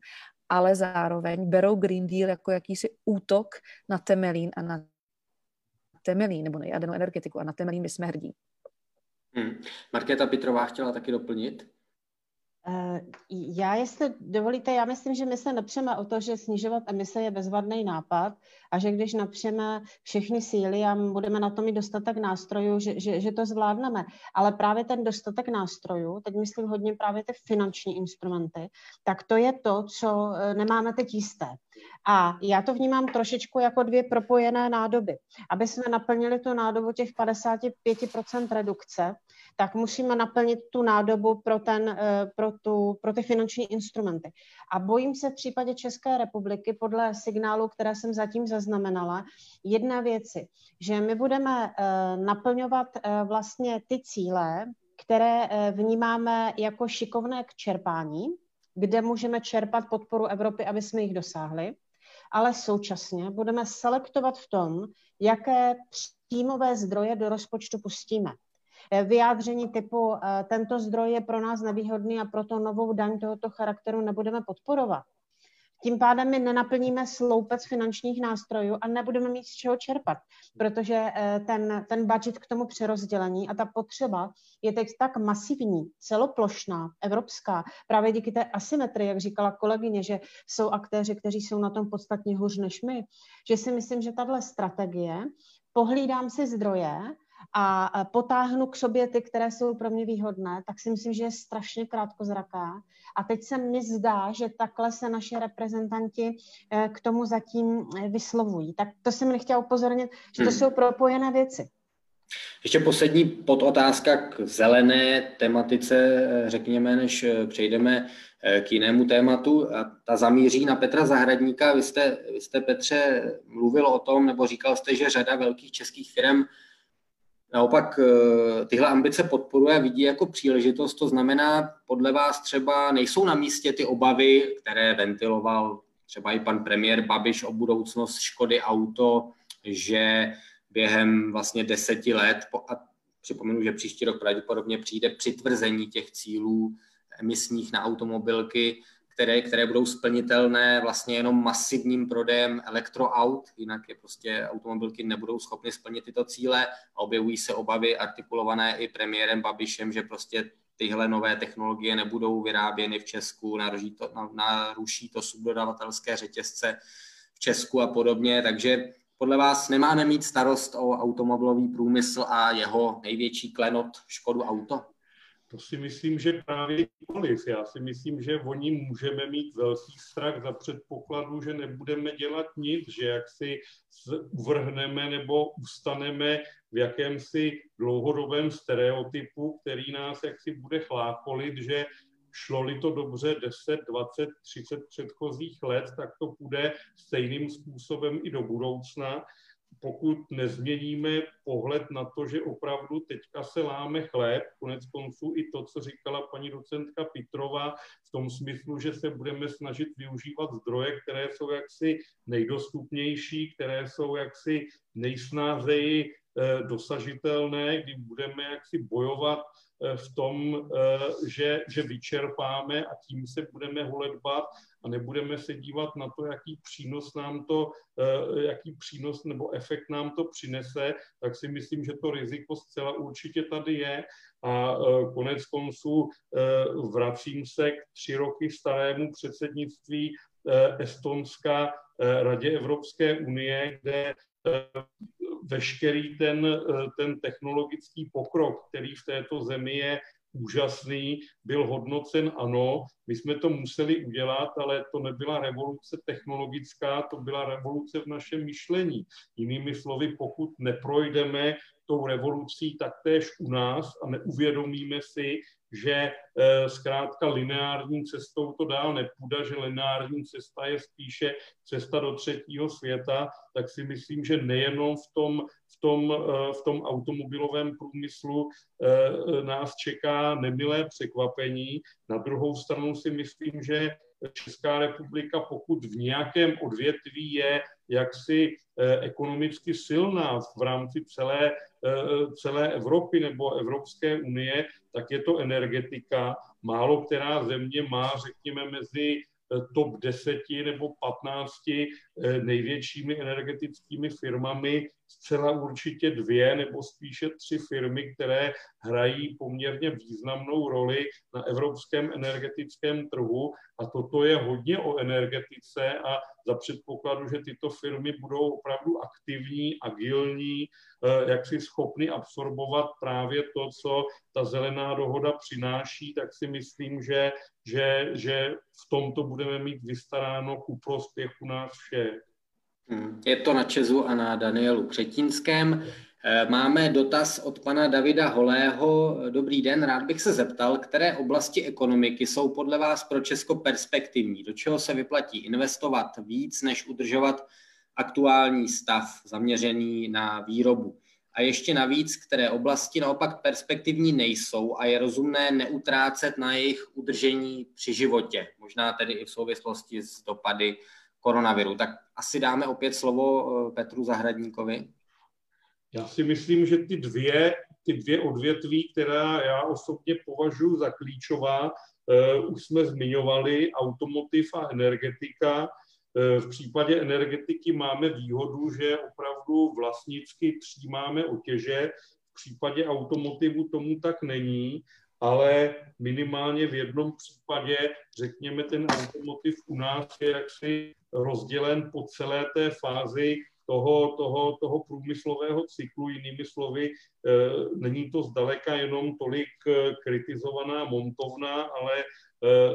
ale zároveň berou Green Deal jako jakýsi útok na Temelín a na Temelín, nebo na jadernou energetiku a na Temelín my jsme hrdí. Hmm. Markéta Pitrová chtěla taky doplnit. Eh, já, jestli dovolíte, já myslím, že my se nepřeme o to, že snižovat emise je bezvadný nápad a že když napřeme všechny síly a budeme na to mít dostatek nástrojů, že, že, že to zvládneme. Ale právě ten dostatek nástrojů, teď myslím hodně právě ty finanční instrumenty, tak to je to, co eh, nemáme teď jisté. A já to vnímám trošičku jako dvě propojené nádoby. Aby jsme naplnili tu nádobu těch 55% redukce, tak musíme naplnit tu nádobu pro, ten, eh, pro, tu, pro ty finanční instrumenty. A bojím se v případě České republiky, podle signálu, které jsem zatím zaznamenala, jedna věci, že my budeme eh, naplňovat eh, vlastně ty cíle, které vnímáme jako šikovné k čerpání, kde můžeme čerpat podporu Evropy, aby jsme jich dosáhli, ale současně budeme selektovat v tom, jaké příjmové zdroje do rozpočtu pustíme. Eh, vyjádření typu eh, tento zdroj je pro nás nevýhodný a proto novou daň tohoto charakteru nebudeme podporovat. Tím pádem my nenaplníme sloupec finančních nástrojů a nebudeme mít z čeho čerpat, protože eh, ten, ten budget k tomu přerozdělení a ta potřeba je teď tak masivní, celoplošná, evropská, právě díky té asymetrii, jak říkala kolegyně, že jsou aktéři, kteří jsou na tom podstatně hůř než my, že si myslím, že tahle strategie, pohlídám si zdroje, a potáhnu k sobě ty, které jsou pro mě výhodné, tak si myslím, že je strašně krátkozraká. A teď se mi zdá, že takhle se naše reprezentanti eh, k tomu zatím eh, vyslovují. Tak to jsem nechtěla upozornit, že to hmm. jsou propojené věci. Ještě poslední podotázka k zelené tematice, eh, řekněme, než přejdeme k jinému tématu. A ta zamíří na Petra Zahradníka. Vy jste, vy jste, Petře, mluvil o tom, nebo říkal jste, že řada velkých českých firm naopak eh, tyhle ambice podporuje vidí jako příležitost. To znamená, podle vás třeba nejsou na místě ty obavy, které ventiloval třeba i pan premiér Babiš o budoucnost Škody Auto, že během vlastně deseti let, a připomenu, že příští rok pravděpodobně přijde přitvrzení těch cílů emisních na automobilky, které, které budou splnitelné vlastně jenom masivním prodejem elektroaut, jinak je prostě automobilky nebudou schopny splnit tyto cíle a objevují se obavy artikulované i premiérem Babišem, že prostě tyhle nové technologie nebudou vyráběny v Česku, naruší to, naruší to subdodavatelské řetězce v Česku a podobně, takže podle vás nemáme mít starost o automobilový průmysl a jeho největší klenot Škodu Auto? To si myslím, že právě nikoliv. Já si myslím, že oni můžeme mít velký strach za předpokladu, že nebudeme dělat nic, že jak si uvrhneme nebo ustaneme v jakémsi dlouhodobém stereotypu, který nás jaksi bude chlácholit, že šlo-li to dobře 10, 20, 30 předchozích let, tak to půjde stejným způsobem i do budoucna pokud nezměníme pohled na to, že opravdu teďka se láme chléb, konec konců i to, co říkala paní docentka Pitrova, v tom smyslu, že se budeme snažit využívat zdroje, které jsou jaksi nejdostupnější, které jsou jaksi nejsnázeji dosažitelné, kdy budeme jaksi bojovat eh, v tom, eh, že, že vyčerpáme a tím se budeme holedbat a nebudeme se dívat na to, jaký přínos nám to, eh, jaký přínos nebo efekt nám to přinese, tak si myslím, že to riziko zcela určitě tady je. A eh, konec konců eh, vracím se k tři roky starému předsednictví Estonska Radě Evropské unie, kde veškerý ten, ten technologický pokrok, který v této zemi je úžasný, byl hodnocen ano, my jsme to museli udělat, ale to nebyla revoluce technologická, to byla revoluce v našem myšlení. Jinými slovy, pokud neprojdeme tou revolucí taktéž u nás a neuvědomíme si, že eh, zkrátka lineární cestou to dál nepůjde, že lineární cesta je spíše cesta do třetího světa, tak si myslím, že nejenom v tom, v tom, eh, v tom automobilovém průmyslu eh, nás čeká nemilé překvapení. Na druhou stranu si myslím, že Česká republika, pokud v nějakém odvětví je jaksi ekonomicky silná v rámci celé Eh, celé Evropy nebo Evropské unie, tak je to energetika. Málo která země má, řekněme, mezi eh, top 10 nebo 15 eh, největšími energetickými firmami zcela určitě dvě nebo spíše tři firmy, které hrají poměrně významnou roli na evropském energetickém trhu a toto je hodně o energetice a za předpokladu, že tyto firmy budou opravdu aktivní, agilní, eh, jak si schopny absorbovat právě to, co ta zelená dohoda přináší, tak si myslím, že, že, že v tomto budeme mít vystaráno ku prospěchu nás všech. Hmm, je to na Čezu a na Danielu Křetínském. Eh, máme dotaz od pana Davida Holého. Dobrý den, rád bych se zeptal, které oblasti ekonomiky jsou podle vás pro Česko perspektivní? Do čeho se vyplatí investovat víc, než udržovat aktuální stav zaměřený na výrobu? A ještě navíc, které oblasti naopak perspektivní nejsou a je rozumné neutrácet na jejich udržení při životě, možná tedy i v souvislosti s dopady koronaviru. Tak asi dáme opět slovo eh, Petru Zahradníkovi. Já si myslím, že ty dvě, ty dvě odvětví, která já osobně považuji za klíčová, uh, už jsme zmiňovali, automotiv a energetika. Uh, v případě energetiky máme výhodu, že opravdu vlastnicky přijímáme otěže, v případě automotivu tomu tak není ale minimálně v jednom případě, řekněme, ten automotiv u nás je jaksi rozdělen po celé té fázi toho, toho, toho průmyslového cyklu. Jinými slovy, e, není to zdaleka jenom tolik e, kritizovaná montovna, ale e,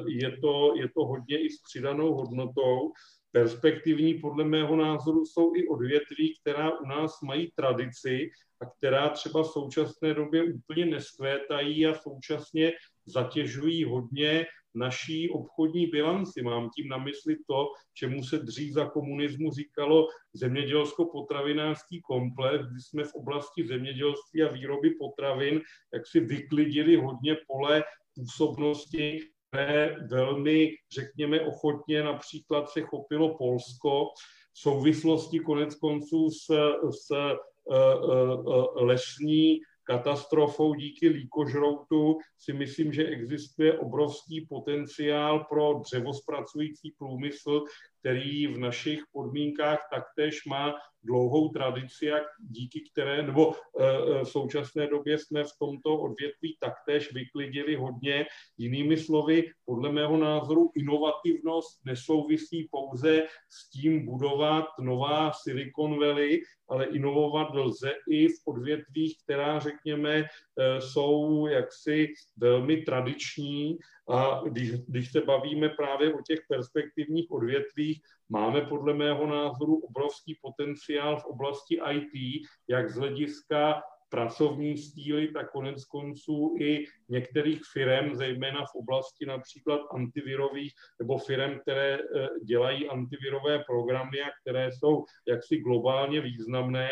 je to, je to hodně i s přidanou hodnotou. Perspektivní podle mého názoru jsou i odvětví, která u nás mají tradici a která třeba v současné době úplně neskvétají a současně zatěžují hodně naší obchodní bilanci. Mám tím na mysli to, čemu se dřív za komunismu říkalo zemědělsko-potravinářský komplex, kdy jsme v oblasti zemědělství a výroby potravin jak si vyklidili hodně pole působnosti, velmi, řekněme, ochotně například se chopilo Polsko v souvislosti konec konců s, s Eh, eh, lesní katastrofou díky líkožroutu. Si myslím, že existuje obrovský potenciál pro dřevospracující průmysl, který v našich podmínkách taktéž má dlouhou tradici, jak díky které, nebo eh, eh, v současné době jsme v tomto odvětví taktéž vyklidili hodně. Jinými slovy, podle mého názoru, inovativnost nesouvisí pouze s tím budovat nová Silicon Valley, ale inovovat lze i v odvětvích, která, řekněme, eh, jsou jaksi velmi tradiční. A když, když se bavíme právě o těch perspektivních odvětvích, máme podle mého názoru obrovský potenciál v oblasti IT, jak z hlediska pracovní stíly, tak konec konců i některých firm, zejména v oblasti například antivirových nebo firm, které eh, dělají antivirové programy a které jsou jaksi globálně významné.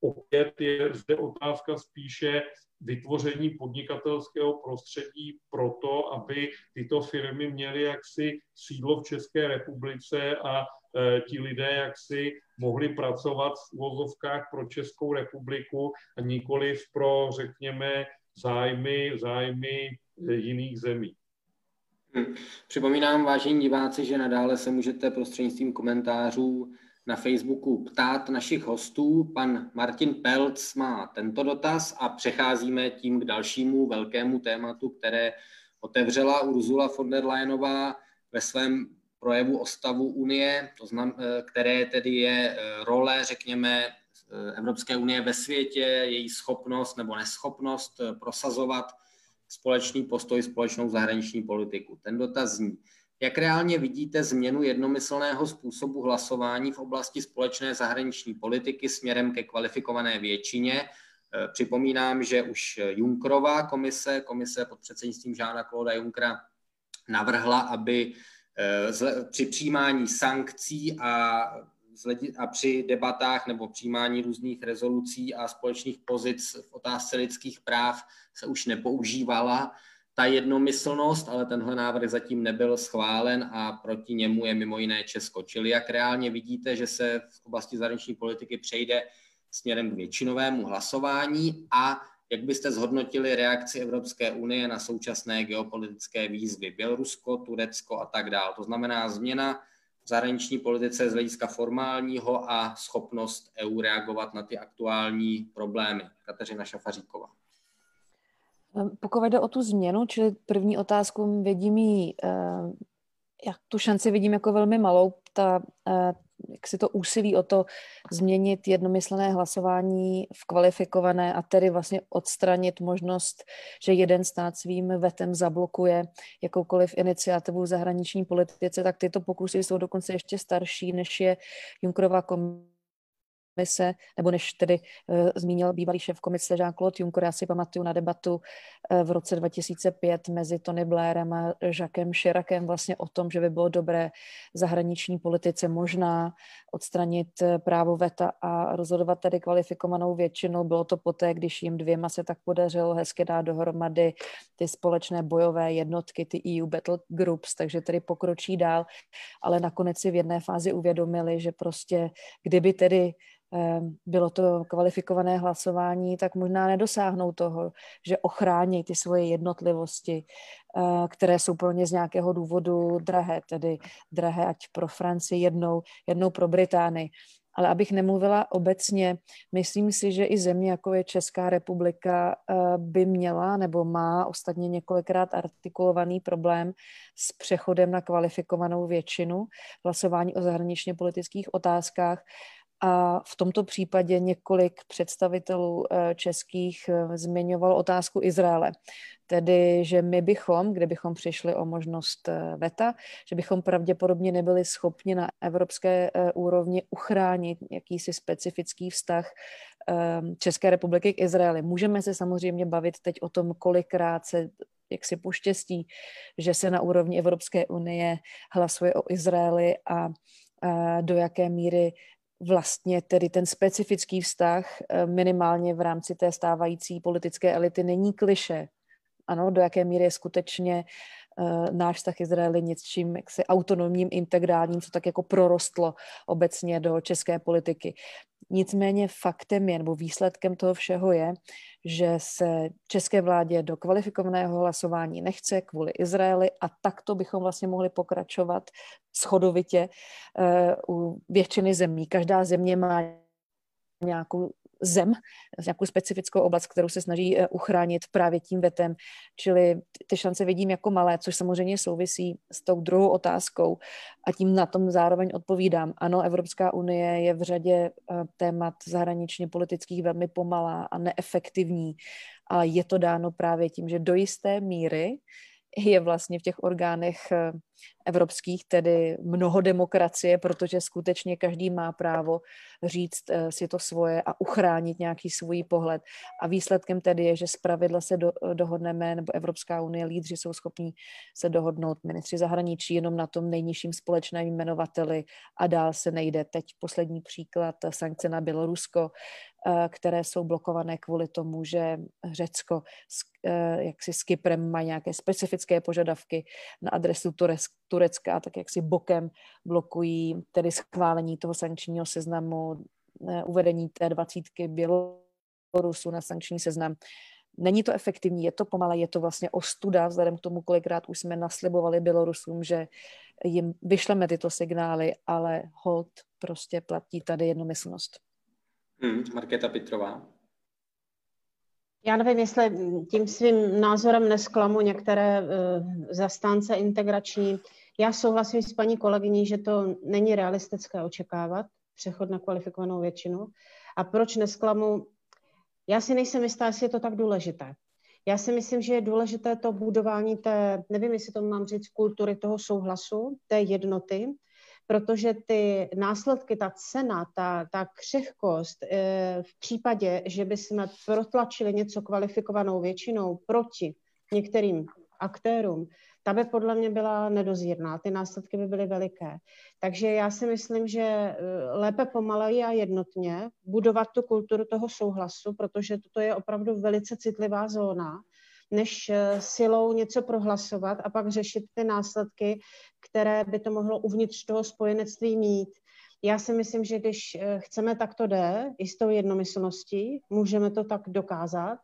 Opět je zde otázka spíše vytvoření podnikatelského prostředí pro to, aby tyto firmy měly jaksi sídlo v České republice a e, ti lidé jaksi mohli pracovat v vozovkách pro Českou republiku a nikoli pro, řekněme, zájmy, zájmy e, jiných zemí. Hm. Připomínám, vážení diváci, že nadále se můžete prostřednictvím komentářů na Facebooku ptát našich hostů. Pan Martin Pelc má tento dotaz a přecházíme tím k dalšímu velkému tématu, které otevřela Ursula von der Leyenová ve svém projevu o stavu Unie, to znam, eh, které tedy je eh, role, řekněme, eh, Evropské unie ve světě, její schopnost nebo neschopnost prosazovat společný postoj, společnou zahraniční politiku. Ten dotaz zní, jak reálně vidíte změnu jednomyslného způsobu hlasování v oblasti společné zahraniční politiky směrem ke kvalifikované většině? Připomínám, že už Junckerová komise, komise pod předsednictvím Žána Klauda Junckera, navrhla, aby při přijímání sankcí a, a při debatách nebo přijímání různých rezolucí a společných pozic v otázce lidských práv se už nepoužívala ta jednomyslnost, ale tenhle návrh zatím nebyl schválen a proti němu je mimo jiné Česko. Čili jak reálně vidíte, že se v oblasti zahraniční politiky přejde směrem k většinovému hlasování a jak byste zhodnotili reakci Evropské unie na současné geopolitické výzvy Bělorusko, Turecko a tak dále. To znamená změna v zahraniční politice z hlediska formálního a schopnost EU reagovat na ty aktuální problémy. Kateřina Šafaříková. Ehm, pokud jde o tu změnu, čili první otázku vidím jí, ehm, jak tu šanci vidím jako velmi malou, ta, eh, jak si to úsilí o to změnit jednomyslné hlasování v kvalifikované a tedy vlastně odstranit možnost, že jeden stát svým vetem zablokuje jakoukoliv iniciativu v zahraniční politice, tak tyto pokusy jsou dokonce ještě starší, než je Junckerova komise komise, nebo než tedy uh, zmínil bývalý šéf komise Jean-Claude Juncker, já si pamatuju na debatu uh, v roce 2005 mezi Tony Blairem a Jacquem Chiracem vlastně o tom, že by bylo dobré zahraniční politice možná odstranit uh, právo veta a rozhodovat tedy kvalifikovanou většinou. Bylo to poté, když jim dvěma se tak podařilo hezky dát dohromady ty společné bojové jednotky, ty EU Battle Groups, takže tedy pokročí dál, ale nakonec si v jedné fázi uvědomili, že prostě kdyby tedy bylo to kvalifikované hlasování, tak možná nedosáhnou toho, že ochrání ty svoje jednotlivosti, eh, které jsou pro ně z nějakého důvodu drahé, tedy drahé ať pro Francii jednou, jednou pro Británii. Ale abych nemluvila obecně, myslím si, že i země, jako je Česká republika, eh, by měla nebo má ostatně několikrát artikulovaný problém s přechodem na kvalifikovanou většinu hlasování o zahraničně politických otázkách, a v tomto případě několik představitelů eh, českých eh, zmiňoval otázku Izraele. Tedy, že my bychom, kdybychom přišli o možnost eh, VETA, že bychom pravděpodobně nebyli schopni na evropské úrovni uchránit jakýsi specifický vztah České republiky k Izraeli. Můžeme se samozřejmě bavit teď o tom, kolikrát se jak si poštěstí, že se na úrovni Evropské unie hlasuje o Izraeli a do jaké míry vlastně tedy ten specifický vztah eh, minimálně v rámci té stávající politické elity není kliše. Ano, do jaké míry je skutečně náš vztah Izraeli něčím jaksi autonomním, integrálním, co tak jako prorostlo obecně do české politiky. Nicméně faktem je, nebo výsledkem toho všeho je, že se české vládě do kvalifikovaného hlasování nechce kvůli Izraeli a takto bychom vlastně mohli pokračovat schodovitě uh, u většiny zemí. Každá země má nějakou zem, nějakou specifickou oblast, kterou se snaží eh, uchránit právě tím vetem. Čili ty šance vidím jako malé, což samozřejmě souvisí s tou druhou otázkou a tím na tom zároveň odpovídám. Ano, Evropská unie je v řadě eh, témat zahraničně politických velmi pomalá a neefektivní a je to dáno právě tím, že do jisté míry je vlastně v těch orgánech eh, evropských, tedy mnoho demokracie, protože skutečně každý má právo říct eh, si to svoje a uchránit nějaký svůj pohled. A výsledkem tedy je, že zpravidla se do, dohodneme, nebo Evropská unie, lídři jsou schopní se dohodnout, ministři zahraničí jenom na tom nejnižším společném jmenovateli a dál se nejde. Teď poslední příklad, sankce na Bělorusko, Eh, které jsou blokované kvůli tomu, že Řecko eh, jak si s Kyprem má nějaké specifické požadavky na adresu Turecka, tak jak si bokem blokují tedy schválení toho sankčního seznamu, eh, uvedení té dvacítky Bělorusu na sankční seznam. Není to efektivní, je to pomalé, je to vlastně ostuda, vzhledem k tomu, kolikrát už jsme naslibovali Bělorusům, že jim vyšleme tyto signály, ale hold prostě platí tady jednomyslnost. Hmm, Markéta Pitrová. Já nevím, jestli tím svým názorem nesklamu některé uh, zastánce integrační. Já souhlasím s paní kolegyní, že to není realistické očekávat, přechod na kvalifikovanou většinu. A proč nesklamu? Já si nejsem jistá, jestli je to tak důležité. Já si myslím, že je důležité to budování té, nevím, jestli to mám říct, kultury toho souhlasu, té jednoty, protože ty následky, ta cena, ta, ta křehkost e, v případě, že by jsme protlačili něco kvalifikovanou většinou proti některým aktérům, ta by podle mě byla nedozírná, ty následky by byly veliké. Takže já si myslím, že eh, lépe pomaleji a jednotně budovat tu kulturu toho souhlasu, protože toto je opravdu velice citlivá zóna než eh, silou něco prohlasovat a pak řešit ty následky, které by to mohlo uvnitř toho spojenectví mít. Já si myslím, že když eh, chceme, tak to jde, i s tou jednomyslností, můžeme to tak dokázat.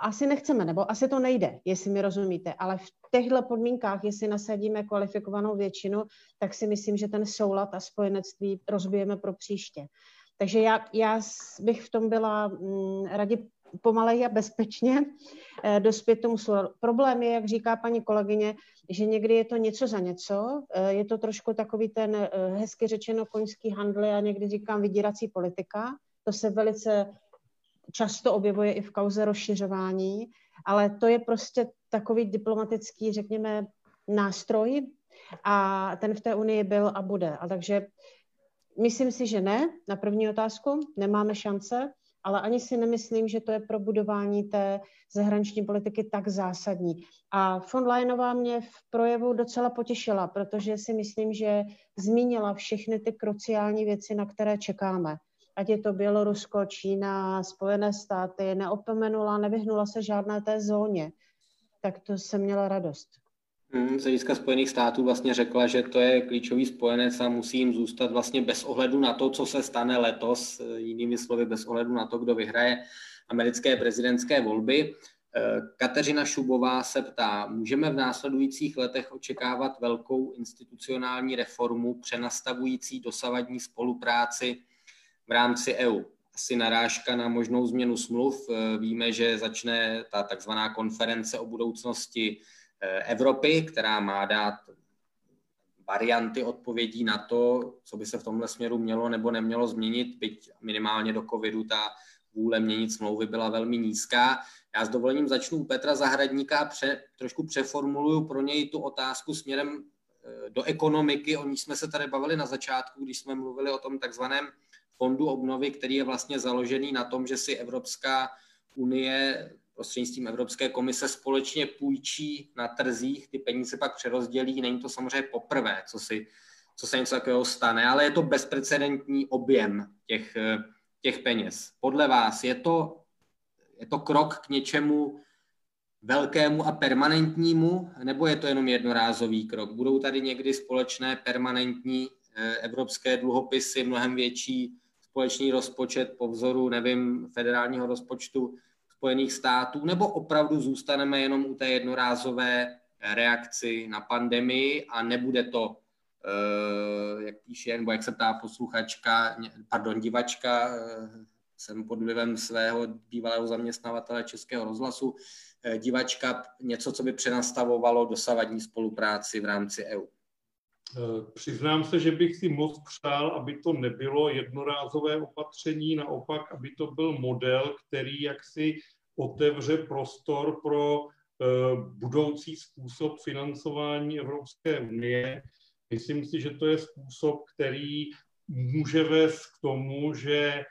Asi nechceme, nebo asi to nejde, jestli mi rozumíte, ale v těchto podmínkách, jestli nasadíme kvalifikovanou většinu, tak si myslím, že ten soulad a spojenectví rozbijeme pro příště. Takže já, já bych v tom byla mm, raději pomaleji a bezpečně eh, dospět tomu souladu. Problém je, jak říká paní kolegyně, že někdy je to něco za něco, eh, je to trošku takový ten eh, hezky řečeno koňský handl, a někdy říkám vydírací politika, to se velice často objevuje i v kauze rozšiřování, ale to je prostě takový diplomatický, řekněme, nástroj a ten v té unii byl a bude. A takže myslím si, že ne, na první otázku, nemáme šance ale ani si nemyslím, že to je pro budování té zahraniční politiky tak zásadní. A von Leyenová mě v projevu docela potěšila, protože si myslím, že zmínila všechny ty kruciální věci, na které čekáme. Ať je to Bělorusko, Čína, Spojené státy, neopomenula, nevyhnula se žádné té zóně. Tak to jsem měla radost. Hmm, z hlediska Spojených států vlastně řekla, že to je klíčový spojenec a musí jim zůstat vlastně bez ohledu na to, co se stane letos, eh, jinými slovy bez ohledu na to, kdo vyhraje americké prezidentské volby. Eh, Kateřina Šubová se ptá, můžeme v následujících letech očekávat velkou institucionální reformu přenastavující dosavadní spolupráci v rámci EU? Asi narážka na možnou změnu smluv. Eh, víme, že začne ta takzvaná konference o budoucnosti Eh, Evropy, která má dát varianty odpovědí na to, co by se v tomhle směru mělo nebo nemělo změnit, byť minimálně do covidu ta vůle měnit smlouvy byla velmi nízká. Já s dovolením začnu u Petra Zahradníka a pře, trošku přeformuluju pro něj tu otázku směrem eh, do ekonomiky, o ní jsme se tady bavili na začátku, když jsme mluvili o tom takzvaném fondu obnovy, který je vlastně založený na tom, že si Evropská unie prostřednictvím Evropské komise společně půjčí na trzích, ty peníze pak přerozdělí. Není to samozřejmě poprvé, co, si, co se něco takového stane, ale je to bezprecedentní objem těch, těch peněz. Podle vás je to, je to krok k něčemu velkému a permanentnímu, nebo je to jenom jednorázový krok? Budou tady někdy společné permanentní eh, evropské dluhopisy, mnohem větší společný rozpočet po vzoru, nevím, federálního rozpočtu Spojených států, nebo opravdu zůstaneme jenom u té jednorázové reakci na pandemii a nebude to, eh, jak píše, nebo jak se ptá posluchačka, pardon, divačka, eh, jsem pod vlivem svého bývalého zaměstnavatele Českého rozhlasu, eh, divačka něco, co by přenastavovalo dosavadní spolupráci v rámci EU. Přiznám se, že bych si moc přál, aby to nebylo jednorázové opatření, naopak, aby to byl model, který jaksi otevře prostor pro budoucí způsob financování Evropské unie. Myslím si, že to je způsob, který může vést k tomu, že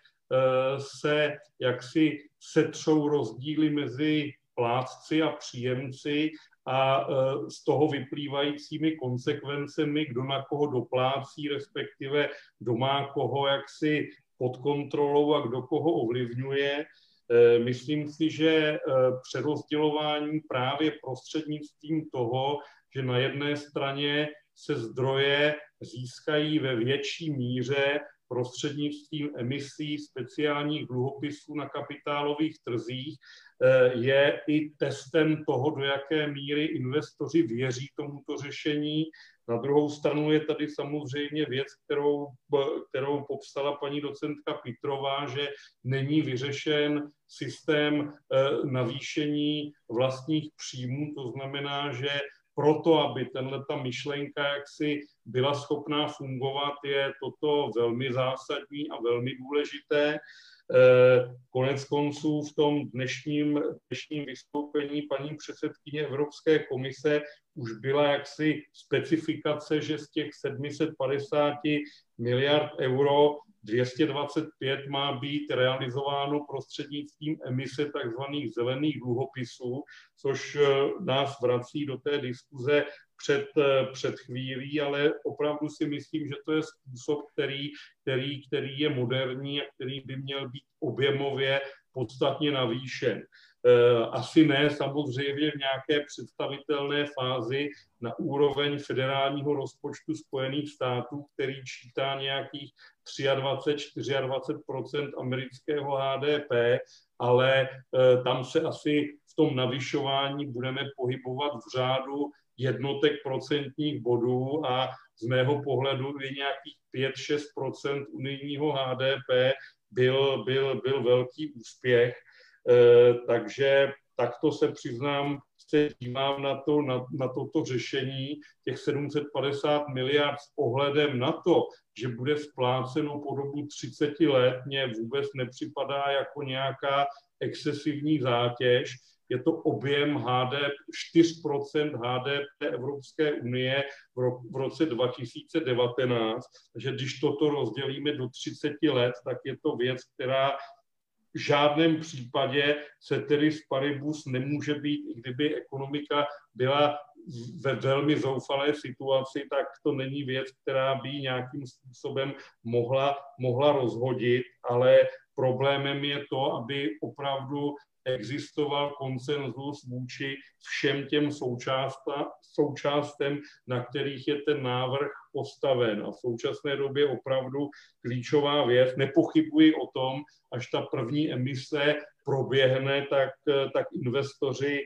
se jaksi setřou rozdíly mezi plátci a příjemci a z toho vyplývajícími konsekvencemi, kdo na koho doplácí, respektive kdo má koho jaksi pod kontrolou a kdo koho ovlivňuje. E, myslím si, že e, přerozdělování právě prostřednictvím toho, že na jedné straně se zdroje získají ve větší míře prostřednictvím emisí speciálních dluhopisů na kapitálových trzích, e, je i testem toho, do jaké míry investoři věří tomuto řešení na druhou stranu je tady samozřejmě věc, kterou, kterou popsala paní docentka Pitrová, že není vyřešen systém eh, navýšení vlastních příjmů. To znamená, že proto, aby tenhle ta myšlenka jaksi byla schopná fungovat, je toto velmi zásadní a velmi důležité. Eh, konec konců v tom dnešním, dnešním vystoupení paní předsedkyně Evropské komise už byla jaksi specifikace, že z těch 750 miliard euro 225 má být realizováno prostřednictvím emise tzv. zelených dluhopisů, což eh, nás vrací do té diskuze před, eh, před chvílí, ale opravdu si myslím, že to je způsob, který, který, který je moderní a který by měl být objemově podstatně navýšen. Eh, asi ne samozřejmě v nějaké představitelné fázi na úroveň federálního rozpočtu Spojených států, který čítá nějakých 23-24% amerického HDP, ale eh, tam se asi v tom navyšování budeme pohybovat v řádu jednotek procentních bodů a z mého pohledu i nějakých 5-6% unijního HDP byl, byl, byl velký úspěch. E, takže takto se přiznám, se dívám na, to, na, na toto řešení těch 750 miliard s ohledem na to, že bude spláceno po dobu 30 let, mně vůbec nepřipadá jako nějaká excesivní zátěž je to objem HDP, 4% HDP Evropské unie v, ro, v roce 2019. Takže když toto rozdělíme do 30 let, tak je to věc, která v žádném případě se tedy z paribus nemůže být, i kdyby ekonomika byla ve velmi zoufalé situaci, tak to není věc, která by nějakým způsobem mohla, mohla rozhodit, ale problémem je to, aby opravdu existoval konsenzus vůči všem těm součástem, na kterých je ten návrh postaven. A v současné době opravdu klíčová věc. Nepochybuji o tom, až ta první emise proběhne, tak, tak investoři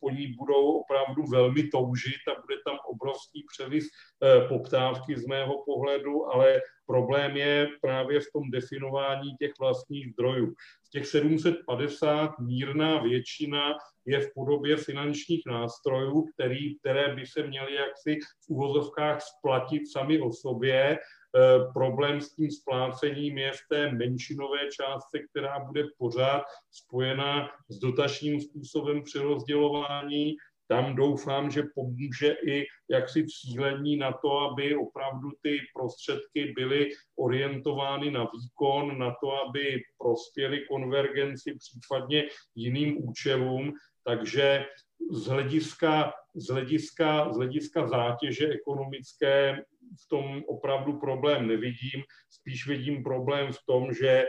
po ní budou opravdu velmi toužit a bude tam obrovský převis eh, poptávky z mého pohledu, ale problém je právě v tom definování těch vlastních zdrojů. Z těch 750 mírná většina je v podobě finančních nástrojů, který, které by se měly jaksi v uvozovkách splatit sami o sobě. E, problém s tím splácením je v té menšinové částce, která bude pořád spojená s dotačním způsobem přerozdělování tam doufám, že pomůže i jaksi cílení na to, aby opravdu ty prostředky byly orientovány na výkon, na to, aby prospěly konvergenci, případně jiným účelům. Takže z hlediska, z hlediska, z hlediska zátěže ekonomické v tom opravdu problém nevidím. Spíš vidím problém v tom, že e, e,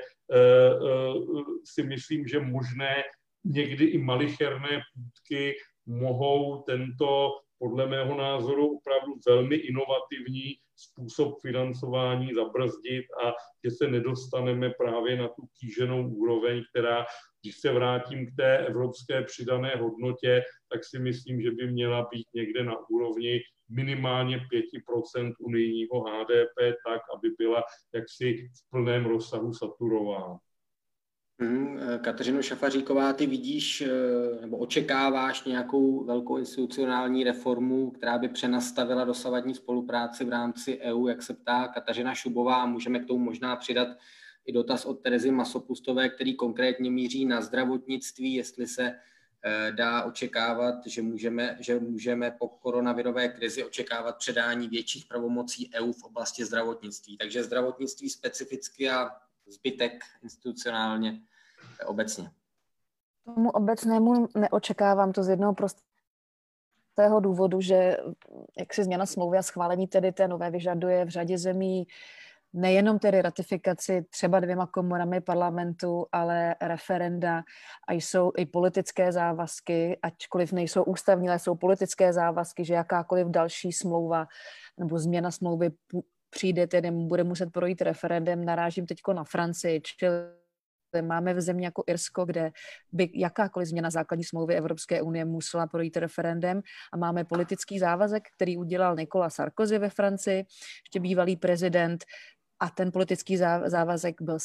si myslím, že možné někdy i malicherné půdky mohou tento podle mého názoru opravdu velmi inovativní způsob financování zabrzdit a že se nedostaneme právě na tu kýženou úroveň, která, když se vrátím k té evropské přidané hodnotě, tak si myslím, že by měla být někde na úrovni minimálně 5% unijního HDP, tak, aby byla jaksi v plném rozsahu saturována. Hmm, Kateřino Šafaříková, ty vidíš eh, nebo očekáváš nějakou velkou institucionální reformu, která by přenastavila dosavadní spolupráci v rámci EU, jak se ptá Kateřina Šubová. Můžeme k tomu možná přidat i dotaz od Terezy Masopustové, který konkrétně míří na zdravotnictví, jestli se eh, dá očekávat, že můžeme, že můžeme po koronavirové krizi očekávat předání větších pravomocí EU v oblasti zdravotnictví. Takže zdravotnictví specificky a zbytek institucionálně obecně. Tomu obecnému neočekávám to z jednoho prostého důvodu, že jak si změna smlouvy a schválení tedy té nové vyžaduje v řadě zemí nejenom tedy ratifikaci třeba dvěma komorami parlamentu, ale referenda a jsou i politické závazky, ačkoliv nejsou ústavní, ale jsou politické závazky, že jakákoliv další smlouva nebo změna smlouvy přijde, tedy bude muset projít referendem. Narážím teď na Francii, čili máme v zemi jako Irsko, kde by jakákoliv změna základní smlouvy Evropské unie musela projít referendem a máme politický závazek, který udělal Nikola Sarkozy ve Francii, ještě bývalý prezident, a ten politický závazek byl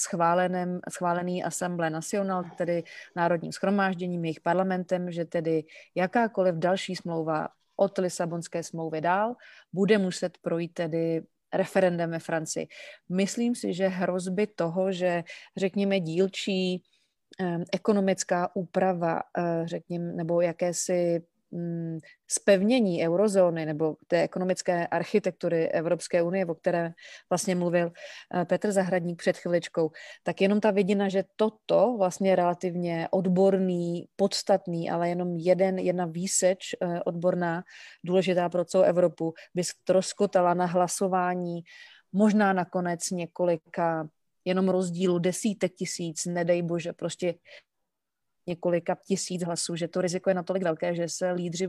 schválený Assemblée National, tedy národním schromážděním, jejich parlamentem, že tedy jakákoliv další smlouva od Lisabonské smlouvy dál bude muset projít tedy referendem ve Francii. Myslím si, že hrozby toho, že řekněme dílčí eh, ekonomická úprava, eh, řekněme, nebo jakési spevnění eurozóny nebo té ekonomické architektury Evropské unie, o které vlastně mluvil eh, Petr Zahradník před chviličkou, tak jenom ta vidina, že toto vlastně relativně odborný, podstatný, ale jenom jeden, jedna výseč eh, odborná, důležitá pro celou Evropu, by stroskotala na hlasování možná nakonec několika jenom rozdílu desítek tisíc, nedej bože, prostě několika tisíc hlasů, že to riziko je natolik velké, že se lídři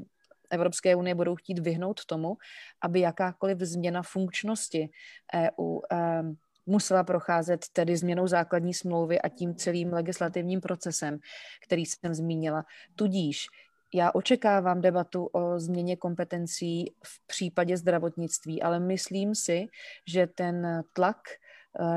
Evropské unie budou chtít vyhnout tomu, aby jakákoliv změna funkčnosti EU eh, musela procházet tedy změnou základní smlouvy a tím celým legislativním procesem, který jsem zmínila. Tudíž já očekávám debatu o změně kompetencí v případě zdravotnictví, ale myslím si, že ten tlak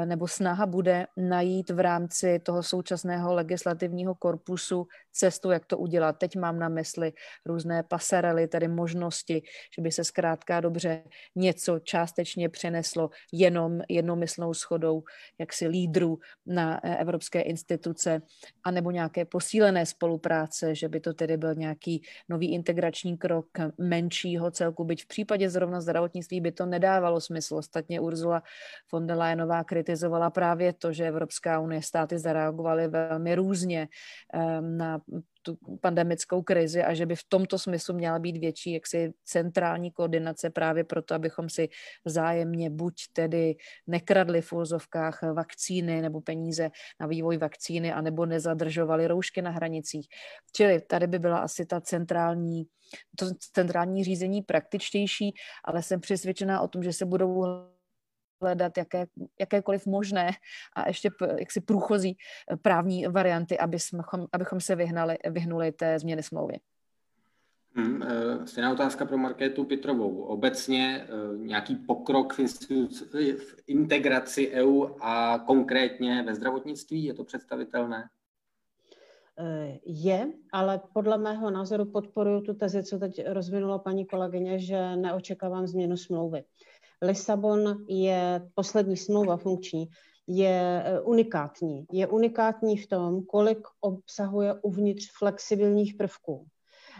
nebo snaha bude najít v rámci toho současného legislativního korpusu cestu, jak to udělat. Teď mám na mysli různé pasarely, tedy možnosti, že by se zkrátka dobře něco částečně přeneslo jenom jednomyslnou schodou jaksi lídrů na eh, evropské instituce, anebo nějaké posílené spolupráce, že by to tedy byl nějaký nový integrační krok menšího celku, byť v případě zrovna zdravotnictví by to nedávalo smysl. Ostatně Ursula von der Leyenová kritizovala právě to, že Evropská unie státy zareagovaly velmi různě ehm, na tu pandemickou krizi a že by v tomto smyslu měla být větší jaksi centrální koordinace právě proto, abychom si vzájemně buď tedy nekradli v úzovkách vakcíny nebo peníze na vývoj vakcíny, anebo nezadržovali roušky na hranicích. Čili tady by byla asi ta centrální to centrální řízení praktičtější, ale jsem přesvědčená o tom, že se budou hledat jaké, jakékoliv možné a ještě jaksi průchozí eh, právní varianty, aby jsme, abychom se vyhnali, vyhnuli té změny smlouvy. Hmm, eh, stejná otázka pro Markétu Pitrovou. Obecně eh, nějaký pokrok v, v integraci EU a konkrétně ve zdravotnictví, je to představitelné? Je, ale podle mého názoru podporuji tu tezi, co teď rozvinula paní kolegyně, že neočekávám změnu smlouvy. Lisabon je poslední smlouva funkční, je eh, unikátní. Je unikátní v tom, kolik obsahuje uvnitř flexibilních prvků.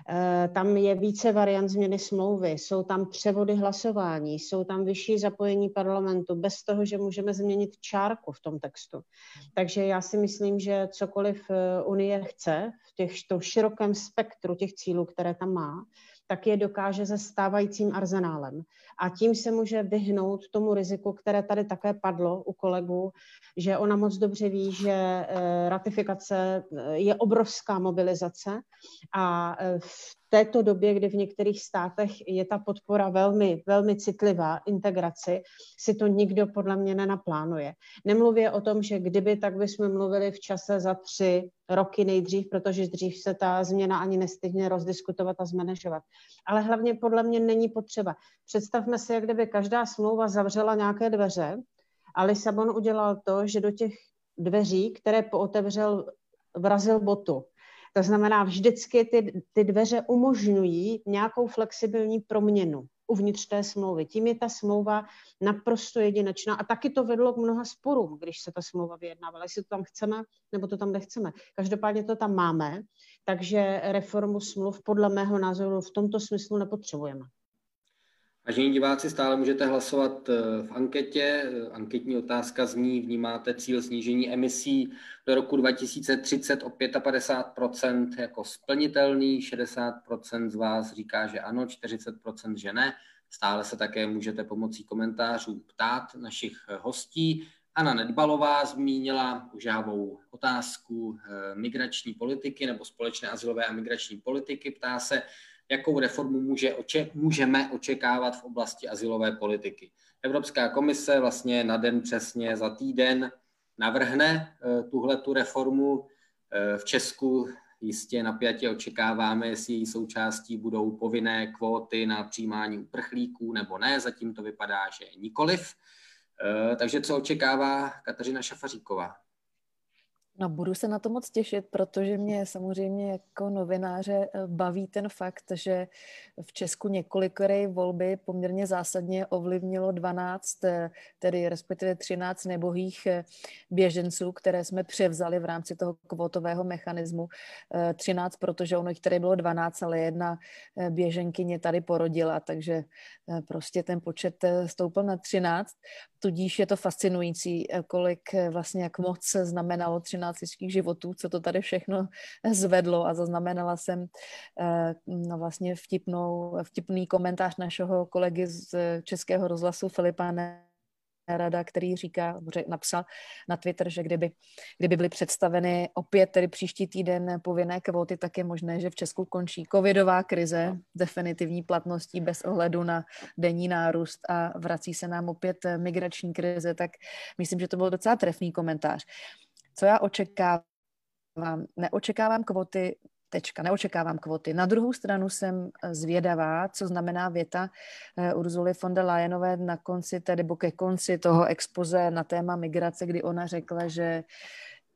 Eh, tam je více variant změny smlouvy, jsou tam převody hlasování, jsou tam vyšší zapojení parlamentu, bez toho, že můžeme změnit čárku v tom textu. Takže já si myslím, že cokoliv eh, Unie chce v těch, v širokém spektru těch cílů, které tam má, tak je dokáže se stávajícím arzenálem. A tím se může vyhnout tomu riziku, které tady také padlo u kolegů, že ona moc dobře ví, že eh, ratifikace eh, je obrovská mobilizace a eh, v této době, kdy v některých státech je ta podpora velmi, velmi citlivá integraci, si to nikdo podle mě nenaplánuje. Nemluvě o tom, že kdyby, tak bychom mluvili v čase za tři roky nejdřív, protože dřív se ta změna ani nestihne rozdiskutovat a zmanežovat. Ale hlavně podle mě není potřeba. Představme si, jak kdyby každá smlouva zavřela nějaké dveře a Lisabon udělal to, že do těch dveří, které pootevřel, vrazil botu. To znamená, vždycky ty, ty dveře umožňují nějakou flexibilní proměnu uvnitř té smlouvy. Tím je ta smlouva naprosto jedinečná a taky to vedlo k mnoha sporům, když se ta smlouva vyjednávala, jestli to tam chceme nebo to tam nechceme. Každopádně to tam máme, takže reformu smluv podle mého názoru v tomto smyslu nepotřebujeme. Vážení diváci, stále můžete hlasovat eh, v anketě. Anketní otázka zní, vnímáte cíl snížení emisí do roku 2030 o 55% jako splnitelný, 60% z vás říká, že ano, 40% že ne. Stále se také můžete pomocí komentářů ptát našich hostí. Anna Nedbalová zmínila užávou otázku eh, migrační politiky nebo společné asilové a migrační politiky. Ptá se, jakou reformu může, oče, můžeme očekávat v oblasti asilové politiky. Evropská komise vlastně na den přesně za týden navrhne eh, tuhle tu reformu. Eh, v Česku jistě napjatě očekáváme, jestli její součástí budou povinné kvóty na přijímání uprchlíků nebo ne. Zatím to vypadá, že nikoliv. Eh, takže co očekává Kateřina Šafaříková? No, budu se na to moc těšit, protože mě samozřejmě jako novináře eh, baví ten fakt, že v Česku několikeré volby poměrně zásadně ovlivnilo 12, eh, tedy respektive 13 nebohých eh, běženců, které jsme převzali v rámci toho kvotového mechanismu. 13, protože ono jich tady bylo 12, ale jedna běženkyně tady porodila, takže prostě ten počet stoupil na 13. Tudíž je to fascinující, kolik vlastně, jak moc znamenalo 13 15 lidských životů, co to tady všechno zvedlo a zaznamenala jsem eh, no vlastně vtipnou, vtipný komentář našeho kolegy z Českého rozhlasu Filipa rada, který říká, napsal na Twitter, že kdyby, kdyby byly představeny opět tedy příští týden povinné kvóty, tak je možné, že v Česku končí covidová krize definitivní platností bez ohledu na denní nárůst a vrací se nám opět migrační krize, tak myslím, že to byl docela trefný komentář. Co já očekávám? Neočekávám kvoty, tečka, neočekávám kvoty. Na druhou stranu jsem zvědavá, co znamená věta uh, Urzuly von der Leyenové na konci, tedy ke konci toho expoze na téma migrace, kdy ona řekla, že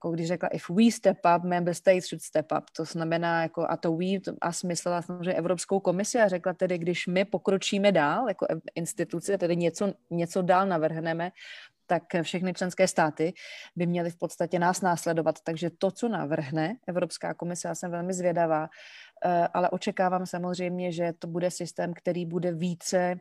jako když řekla, if we step up, member states should step up. To znamená, jako, a to we, to, a smyslela samozřejmě Evropskou komisi a řekla tedy, když my pokročíme dál, jako instituce, tedy něco, něco dál navrhneme, tak všechny členské státy by měly v podstatě nás následovat. Takže to, co navrhne Evropská komise, já jsem velmi zvědavá, eh, ale očekávám samozřejmě, že to bude systém, který bude více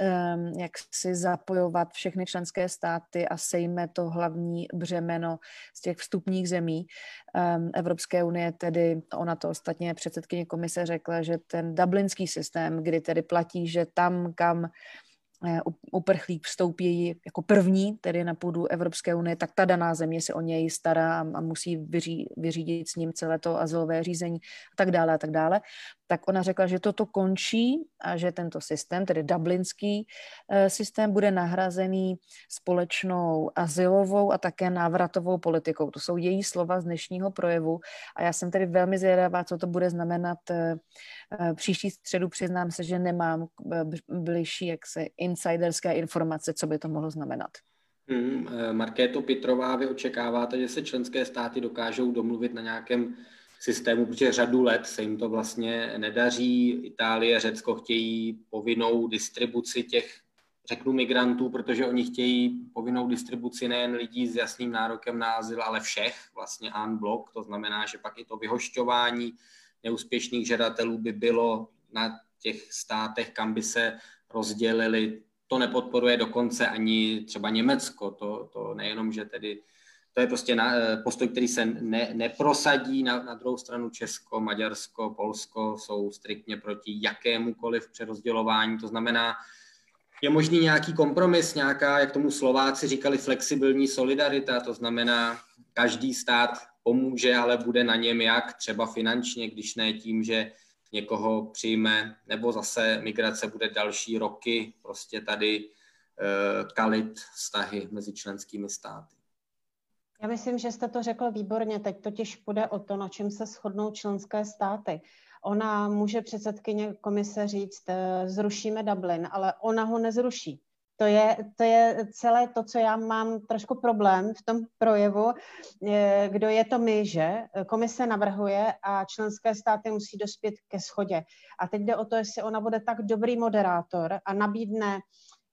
um, jak si zapojovat všechny členské státy a sejme to hlavní břemeno z těch vstupních zemí um, Evropské unie, tedy ona to ostatně předsedkyně komise řekla, že ten dublinský systém, kdy tedy platí, že tam, kam uprchlík vstoupí jako první, tedy na půdu Evropské unie, tak ta daná země se o něj stará a musí vyří, vyřídit s ním celé to azylové řízení a tak dále a tak dále tak ona řekla, že toto končí a že tento systém, tedy dublinský eh, systém, bude nahrazený společnou asilovou a také návratovou politikou. To jsou její slova z dnešního projevu a já jsem tedy velmi zvědavá, co to bude znamenat eh, eh, příští středu. Přiznám se, že nemám bližší jak se insiderské informace, co by to mohlo znamenat. Hmm, Markéto Pitrová, vy očekáváte, že se členské státy dokážou domluvit na nějakém systému, protože řadu let se jim to vlastně nedaří. Itálie, Řecko chtějí povinnou distribuci těch, řeknu, migrantů, protože oni chtějí povinnou distribuci nejen lidí s jasným nárokem na azyl, ale všech, vlastně en bloc, to znamená, že pak i to vyhošťování neúspěšných žadatelů by bylo na těch státech, kam by se rozdělili. To nepodporuje dokonce ani třeba Německo, to, to nejenom, že tedy to je prostě na, eh, postoj, který se ne, neprosadí. Na, na druhou stranu Česko, Maďarsko, Polsko jsou striktně proti jakémukoliv přerozdělování. To znamená, je možný nějaký kompromis, nějaká, jak tomu Slováci říkali, flexibilní solidarita, to znamená, každý stát pomůže, ale bude na něm jak, třeba finančně, když ne tím, že někoho přijme, nebo zase migrace bude další roky prostě tady uh, kalit vztahy mezi členskými státy. Já myslím, že jste to řekl výborně. Teď totiž půjde o to, na čem se shodnou členské státy. Ona může předsedkyně komise říct, eh, zrušíme Dublin, ale ona ho nezruší. To je, to je celé to, co já mám trošku problém v tom projevu. Kdo je to my, že? Komise navrhuje a členské státy musí dospět ke schodě. A teď jde o to, jestli ona bude tak dobrý moderátor a nabídne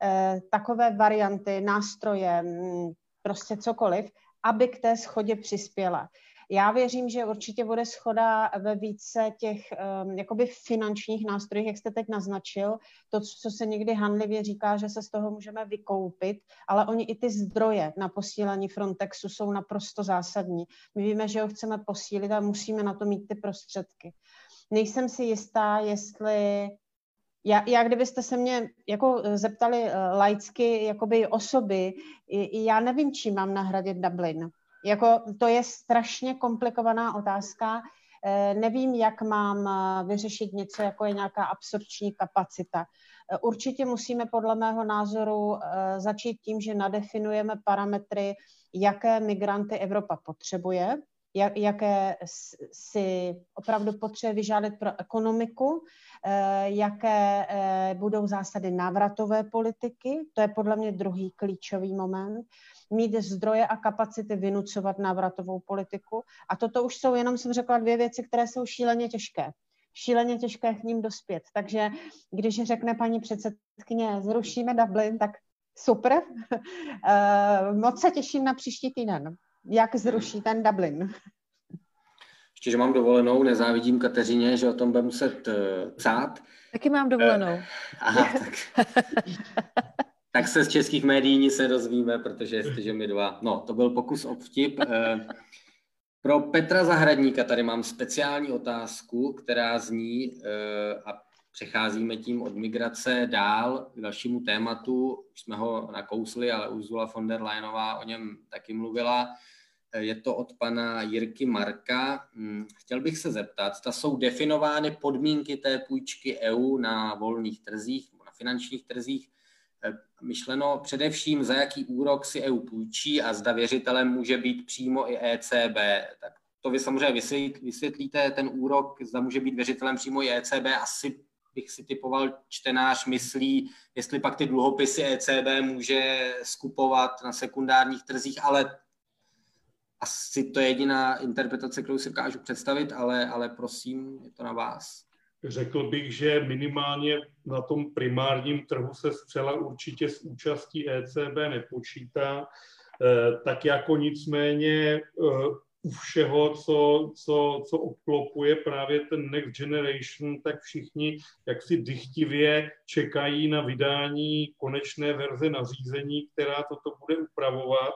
eh, takové varianty, nástroje, mm, prostě cokoliv, aby k té schodě přispěla. Já věřím, že určitě bude schoda ve více těch um, jakoby finančních nástrojích, jak jste teď naznačil, to, co se někdy hanlivě říká, že se z toho můžeme vykoupit, ale oni i ty zdroje na posílení Frontexu jsou naprosto zásadní. My víme, že ho chceme posílit a musíme na to mít ty prostředky. Nejsem si jistá, jestli já, já kdybyste se mě jako zeptali uh, laicky jakoby osoby, já nevím, čím mám nahradit Dublin. Jako, to je strašně komplikovaná otázka. Eh, nevím, jak mám eh, vyřešit něco, jako je nějaká absorpční kapacita. Eh, určitě musíme podle mého názoru začít tím, že nadefinujeme parametry, jaké migranty Evropa potřebuje, jaké si opravdu potřebuje vyžádat pro ekonomiku, jaké budou zásady návratové politiky, to je podle mě druhý klíčový moment mít zdroje a kapacity vynucovat návratovou politiku. A toto už jsou jenom, jsem řekla, dvě věci, které jsou šíleně těžké. Šíleně těžké k ním dospět. Takže když řekne paní předsedkyně, zrušíme Dublin, tak super. Eh, moc se těším na příští týden, jak zruší ten Dublin. Ještě, že mám dovolenou, nezávidím Kateřině, že o tom bude muset uh, cát. Taky mám dovolenou. Uh, aha, tak. tak se z českých médií nic nedozvíme, protože jestliže my dva... No, to byl pokus o vtip. Eh, pro Petra Zahradníka tady mám speciální otázku, která zní, eh, a přecházíme tím od migrace dál k dalšímu tématu. Už jsme ho nakousli, ale Ursula von der Leyenová o něm taky mluvila. Eh, je to od pana Jirky Marka. Hm, chtěl bych se zeptat, zda jsou definovány podmínky té půjčky EU na volných trzích, na finančních trzích, myšleno především, za jaký úrok si EU půjčí a zda věřitelem může být přímo i ECB. Tak to vy samozřejmě vysvětlíte, ten úrok, zda může být věřitelem přímo i ECB, asi bych si typoval, čtenář myslí, jestli pak ty dluhopisy ECB může skupovat na sekundárních trzích, ale asi to je jediná interpretace, kterou si dokážu představit, ale, ale prosím, je to na vás. Řekl bych, že minimálně na tom primárním trhu se zcela určitě s účastí ECB nepočítá, eh, tak jako nicméně eh, u všeho, co, co, co obklopuje právě ten Next Generation, tak všichni jaksi dychtivě čekají na vydání konečné verze nařízení, která toto bude upravovat.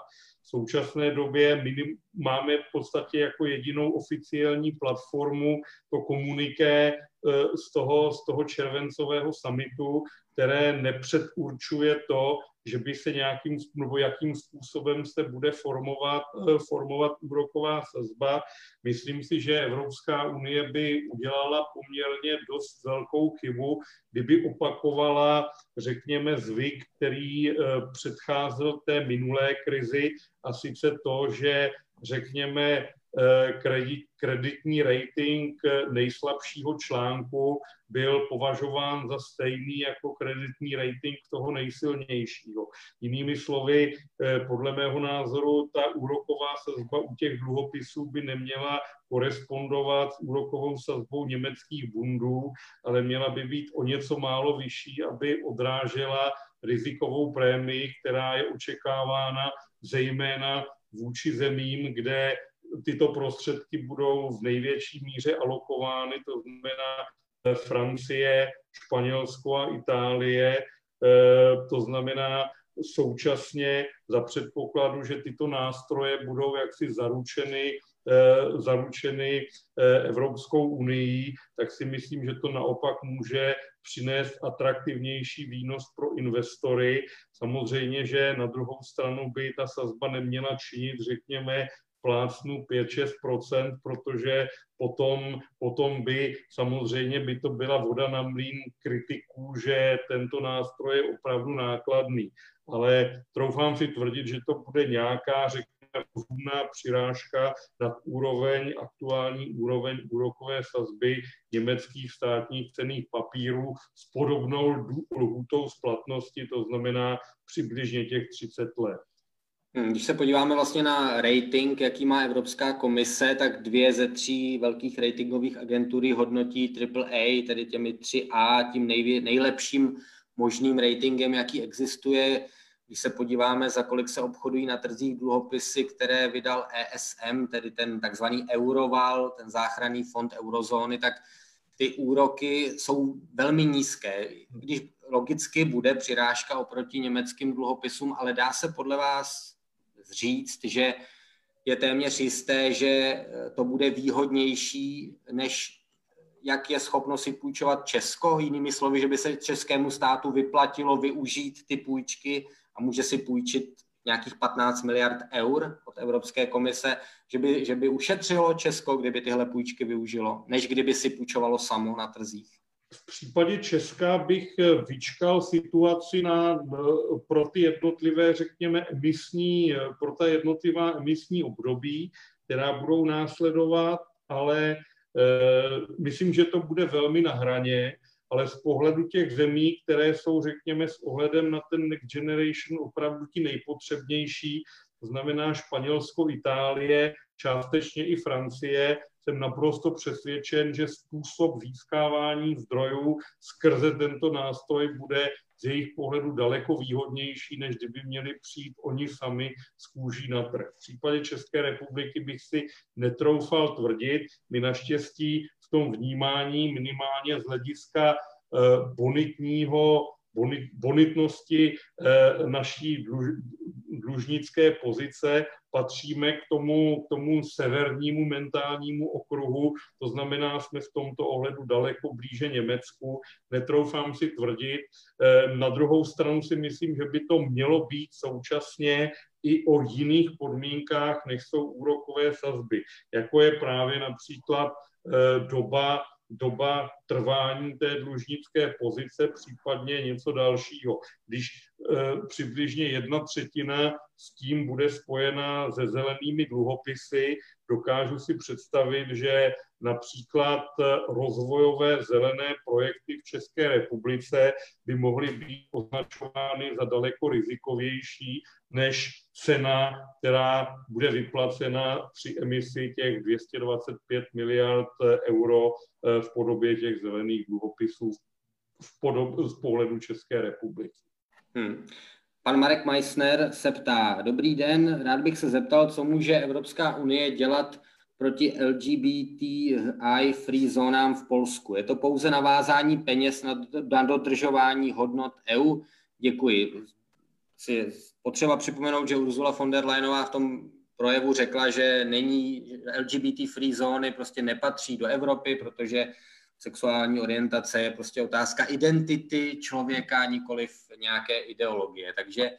Současné době minim, máme v podstatě jako jedinou oficiální platformu to komuniké Eh, z toho, z toho červencového samitu, které nepředurčuje to, že by se nějakým, nebo jakým způsobem se bude formovat, eh, formovat úroková sazba. Myslím si, že Evropská unie by udělala poměrně dost velkou chybu, kdyby opakovala, řekněme, zvyk, který eh, předcházel té minulé krizi, a sice to, že řekněme, Eh, kredit, kreditní rating nejslabšího článku byl považován za stejný jako kreditní rating toho nejsilnějšího. Jinými slovy, eh, podle mého názoru, ta úroková sazba u těch dluhopisů by neměla korespondovat s úrokovou sazbou německých bundů, ale měla by být o něco málo vyšší, aby odrážela rizikovou prémii, která je očekávána zejména vůči zemím, kde tyto prostředky budou v největší míře alokovány, to znamená Francie, Španělsko a Itálie, eh, to znamená současně za předpokladu, že tyto nástroje budou jaksi zaručeny eh, zaručeny Evropskou unii, tak si myslím, že to naopak může přinést atraktivnější výnos pro investory. Samozřejmě, že na druhou stranu by ta sazba neměla činit, řekněme, plácnu 5-6%, protože potom, potom by samozřejmě by to byla voda na mlín kritiků, že tento nástroj je opravdu nákladný. Ale troufám si tvrdit, že to bude nějaká, řekněme, rozumná přirážka nad úroveň, aktuální úroveň úrokové sazby německých státních cených papírů s podobnou lhůtou splatnosti, to znamená přibližně těch 30 let. Hmm, když se podíváme vlastně na rating, jaký má Evropská komise, tak dvě ze tří velkých ratingových agentury hodnotí AAA, tedy těmi 3A, tím nejvě, nejlepším možným ratingem, jaký existuje. když se podíváme, za kolik se obchodují na trzích dluhopisy, které vydal ESM, tedy ten takzvaný euroval, ten záchranný fond eurozóny, tak ty úroky jsou velmi nízké. Když logicky bude přirážka oproti německým dluhopisům, ale dá se podle vás říct, že je téměř jisté, že to bude výhodnější, než jak je schopno si půjčovat Česko, jinými slovy, že by se českému státu vyplatilo využít ty půjčky a může si půjčit nějakých 15 miliard eur od Evropské komise, že by, že by ušetřilo Česko, kdyby tyhle půjčky využilo, než kdyby si půjčovalo samo na trzích? V případě Česka bych vyčkal situaci na, pro ty jednotlivé, řekněme, emisní, pro ta jednotlivá emisní období, která budou následovat, ale e, myslím, že to bude velmi na hraně ale z pohledu těch zemí, které jsou, řekněme, s ohledem na ten next generation opravdu ti nejpotřebnější, to znamená Španělsko, Itálie, částečně i Francie, jsem naprosto přesvědčen, že způsob získávání zdrojů skrze tento nástroj bude z jejich pohledu daleko výhodnější, než kdyby měli přijít oni sami z kůží na trh. V případě České republiky bych si netroufal tvrdit, my naštěstí v tom vnímání minimálně z hlediska eh, bonitního bonitnosti eh, naší dlužnické pozice patříme k tomu, k tomu severnímu mentálnímu okruhu, to znamená, jsme v tomto ohledu daleko blíže Německu, netroufám si tvrdit. Eh, na druhou stranu si myslím, že by to mělo být současně i o jiných podmínkách, než jsou úrokové sazby, jako je právě například eh, doba doba trvání té dlužnické pozice, případně něco dalšího. Když e, přibližně jedna třetina s tím bude spojena se zelenými dluhopisy, dokážu si představit, že například rozvojové zelené projekty v České republice by mohly být označovány za daleko rizikovější než cena, která bude vyplacena při emisi těch 225 miliard euro eh, v podobě těch zelených dluhopisů v podob, z pohledu České republiky. Hmm. Pan Marek Meissner se ptá, dobrý den, rád bych se zeptal, co může Evropská unie dělat proti LGBTI free zónám v Polsku. Je to pouze navázání peněz na, na dodržování hodnot EU? Děkuji. Si potřeba připomenout, že Ursula von der Leyenová v tom projevu řekla, že není LGBT free zóny prostě nepatří do Evropy, protože sexuální orientace je prostě otázka identity člověka, nikoliv nějaké ideologie. Takže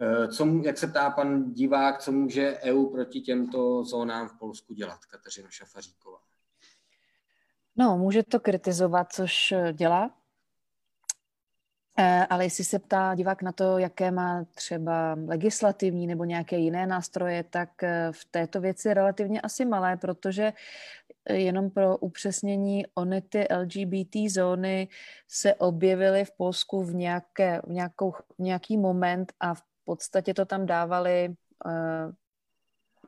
eh, co, jak se ptá pan divák, co může EU proti těmto zónám v Polsku dělat, Kateřina Šafaříková? No, může to kritizovat, což dělá, Eh, ale jestli se ptá divák na to, jaké má třeba legislativní nebo nějaké jiné nástroje, tak eh, v této věci relativně asi malé, protože eh, jenom pro upřesnění, ony ty LGBT zóny se objevily v Polsku v, nějaké, v, nějakou, v nějaký moment a v podstatě to tam dávali,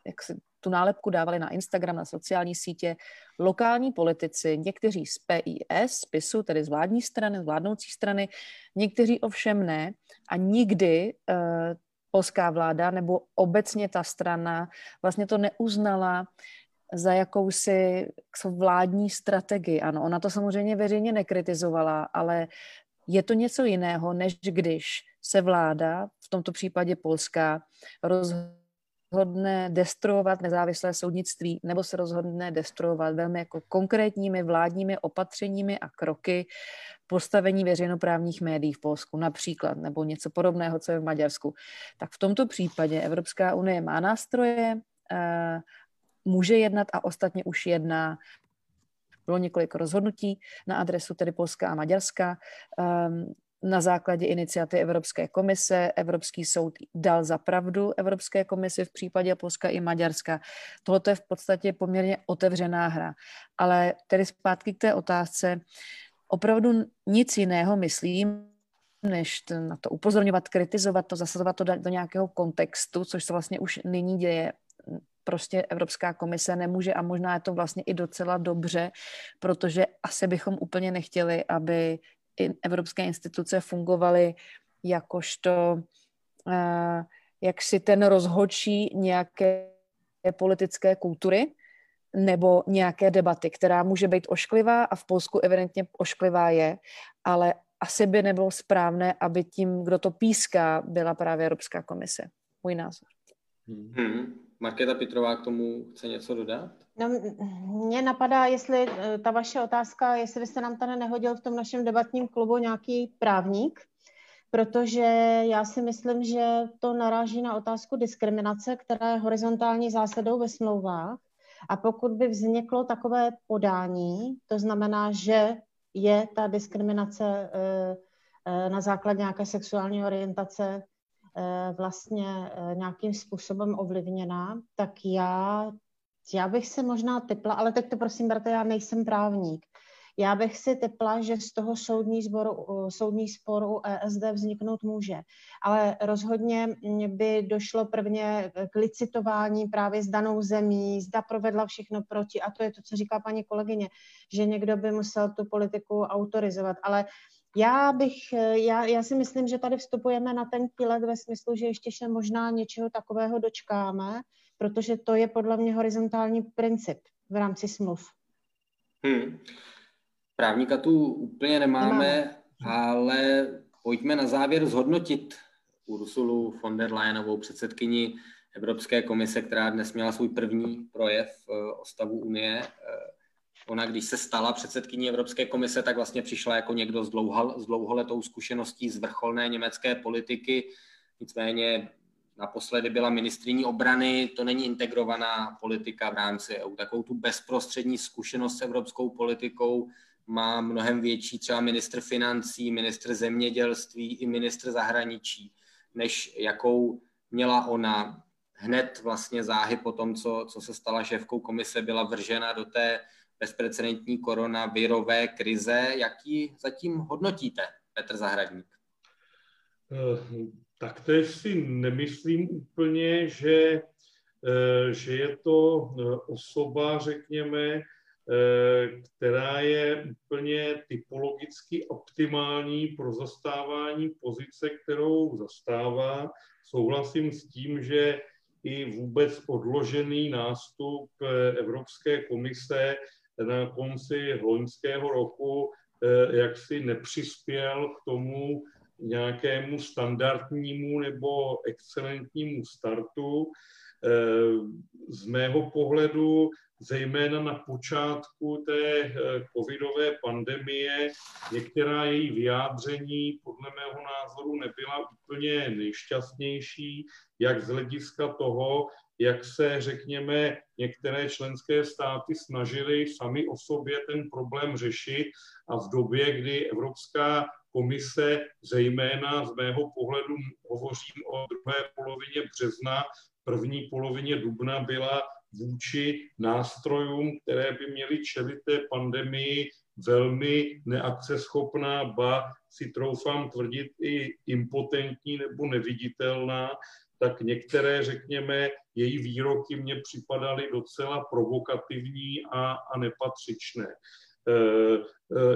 jak se tu nálepku dávali na Instagram, na sociální sítě lokální politici, někteří z PIS, PISu, tedy z vládní strany, z vládnoucí strany, někteří ovšem ne a nikdy uh, polská vláda nebo obecně ta strana vlastně to neuznala za jakousi vládní strategii. Ano, ona to samozřejmě veřejně nekritizovala, ale je to něco jiného, než když se vláda, v tomto případě Polská, rozhodne rozhodne destruovat nezávislé soudnictví nebo se rozhodne destruovat velmi jako konkrétními vládními opatřeními a kroky postavení veřejnoprávních médií v Polsku například, nebo něco podobného, co je v Maďarsku, tak v tomto případě Evropská unie má nástroje, eh, může jednat a ostatně už jedná bylo několik rozhodnutí na adresu tedy Polska a Maďarska. Um, na základě iniciativy Evropské komise. Evropský soud dal za pravdu Evropské komisi v případě Polska i Maďarska. Tohle je v podstatě poměrně otevřená hra. Ale tedy zpátky k té otázce. Opravdu nic jiného, myslím, než na to upozorňovat, kritizovat to, zasazovat to do nějakého kontextu, což se vlastně už nyní děje. Prostě Evropská komise nemůže a možná je to vlastně i docela dobře, protože asi bychom úplně nechtěli, aby evropské instituce fungovaly jakožto jak si ten rozhodčí nějaké politické kultury nebo nějaké debaty, která může být ošklivá a v Polsku evidentně ošklivá je, ale asi by nebylo správné, aby tím, kdo to píská, byla právě Evropská komise. Můj názor. Hmm. Markéta Pitrová k tomu chce něco dodat? No, mě napadá, jestli eh, ta vaše otázka, jestli byste nám tady nehodil v tom našem debatním klubu nějaký právník, protože já si myslím, že to naráží na otázku diskriminace, která je horizontální zásadou ve smlouvách. A pokud by vzniklo takové podání, to znamená, že je ta diskriminace eh, eh, na základě nějaké sexuální orientace vlastně nějakým způsobem ovlivněná, tak já, já bych se možná typla, ale teď to prosím, berte, já nejsem právník, já bych si typla, že z toho soudní, zboru, soudní spor u ESD vzniknout může. Ale rozhodně by došlo prvně k licitování právě s danou zemí, zda provedla všechno proti, a to je to, co říká paní kolegyně, že někdo by musel tu politiku autorizovat. Ale já bych, já, já si myslím, že tady vstupujeme na ten let ve smyslu, že ještě se možná něčeho takového dočkáme, protože to je podle mě horizontální princip v rámci smluv. Hmm. Právníka tu úplně nemáme, ale pojďme na závěr zhodnotit Ursulu von der Leyenovou předsedkyni Evropské komise, která dnes měla svůj první projev eh, o stavu Unie. Ona, když se stala předsedkyní Evropské komise, tak vlastně přišla jako někdo s, dlouhal, s dlouholetou zkušeností z vrcholné německé politiky. Nicméně naposledy byla ministriní obrany, to není integrovaná politika v rámci EU. Takovou tu bezprostřední zkušenost s evropskou politikou má mnohem větší třeba ministr financí, ministr zemědělství i ministr zahraničí, než jakou měla ona. Hned vlastně záhy po tom, co, co se stala šéfkou komise, byla vržena do té bezprecedentní koronavirové krize. Jaký zatím hodnotíte, Petr Zahradník? Eh, tak teď si nemyslím úplně, že, eh, že je to eh, osoba, řekněme, která je úplně typologicky optimální pro zastávání pozice, kterou zastává. Souhlasím s tím, že i vůbec odložený nástup Evropské komise na konci loňského roku eh, jaksi nepřispěl k tomu nějakému standardnímu nebo excelentnímu startu. Z mého pohledu zejména na počátku té eh, covidové pandemie. Některá její vyjádření podle mého názoru nebyla úplně nejšťastnější, jak z hlediska toho, jak se, řekněme, některé členské státy snažily sami o sobě ten problém řešit a v době, kdy Evropská komise, zejména z mého pohledu hovořím o druhé polovině března, první polovině dubna byla vůči nástrojům, které by měly čelit té pandemii, velmi neakceschopná, ba si troufám tvrdit i impotentní nebo neviditelná, tak některé, řekněme, její výroky mně připadaly docela provokativní a, a nepatřičné. E, e,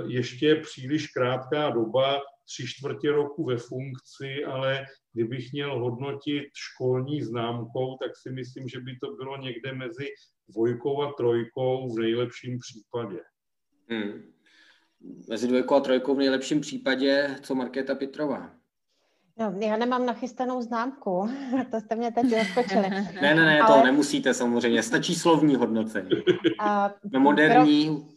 ještě příliš krátká doba, tři čtvrtě roku ve funkci, ale kdybych měl hodnotit školní známkou, tak si myslím, že by to bylo někde mezi dvojkou a trojkou v nejlepším případě. Hmm. Mezi dvojkou a trojkou v nejlepším případě, co Markéta Petrová? No, já nemám nachystanou známku, to jste mě teď rozpočili. ne, ne, ne, Ale... to nemusíte samozřejmě, stačí slovní hodnocení. A, moderní, pro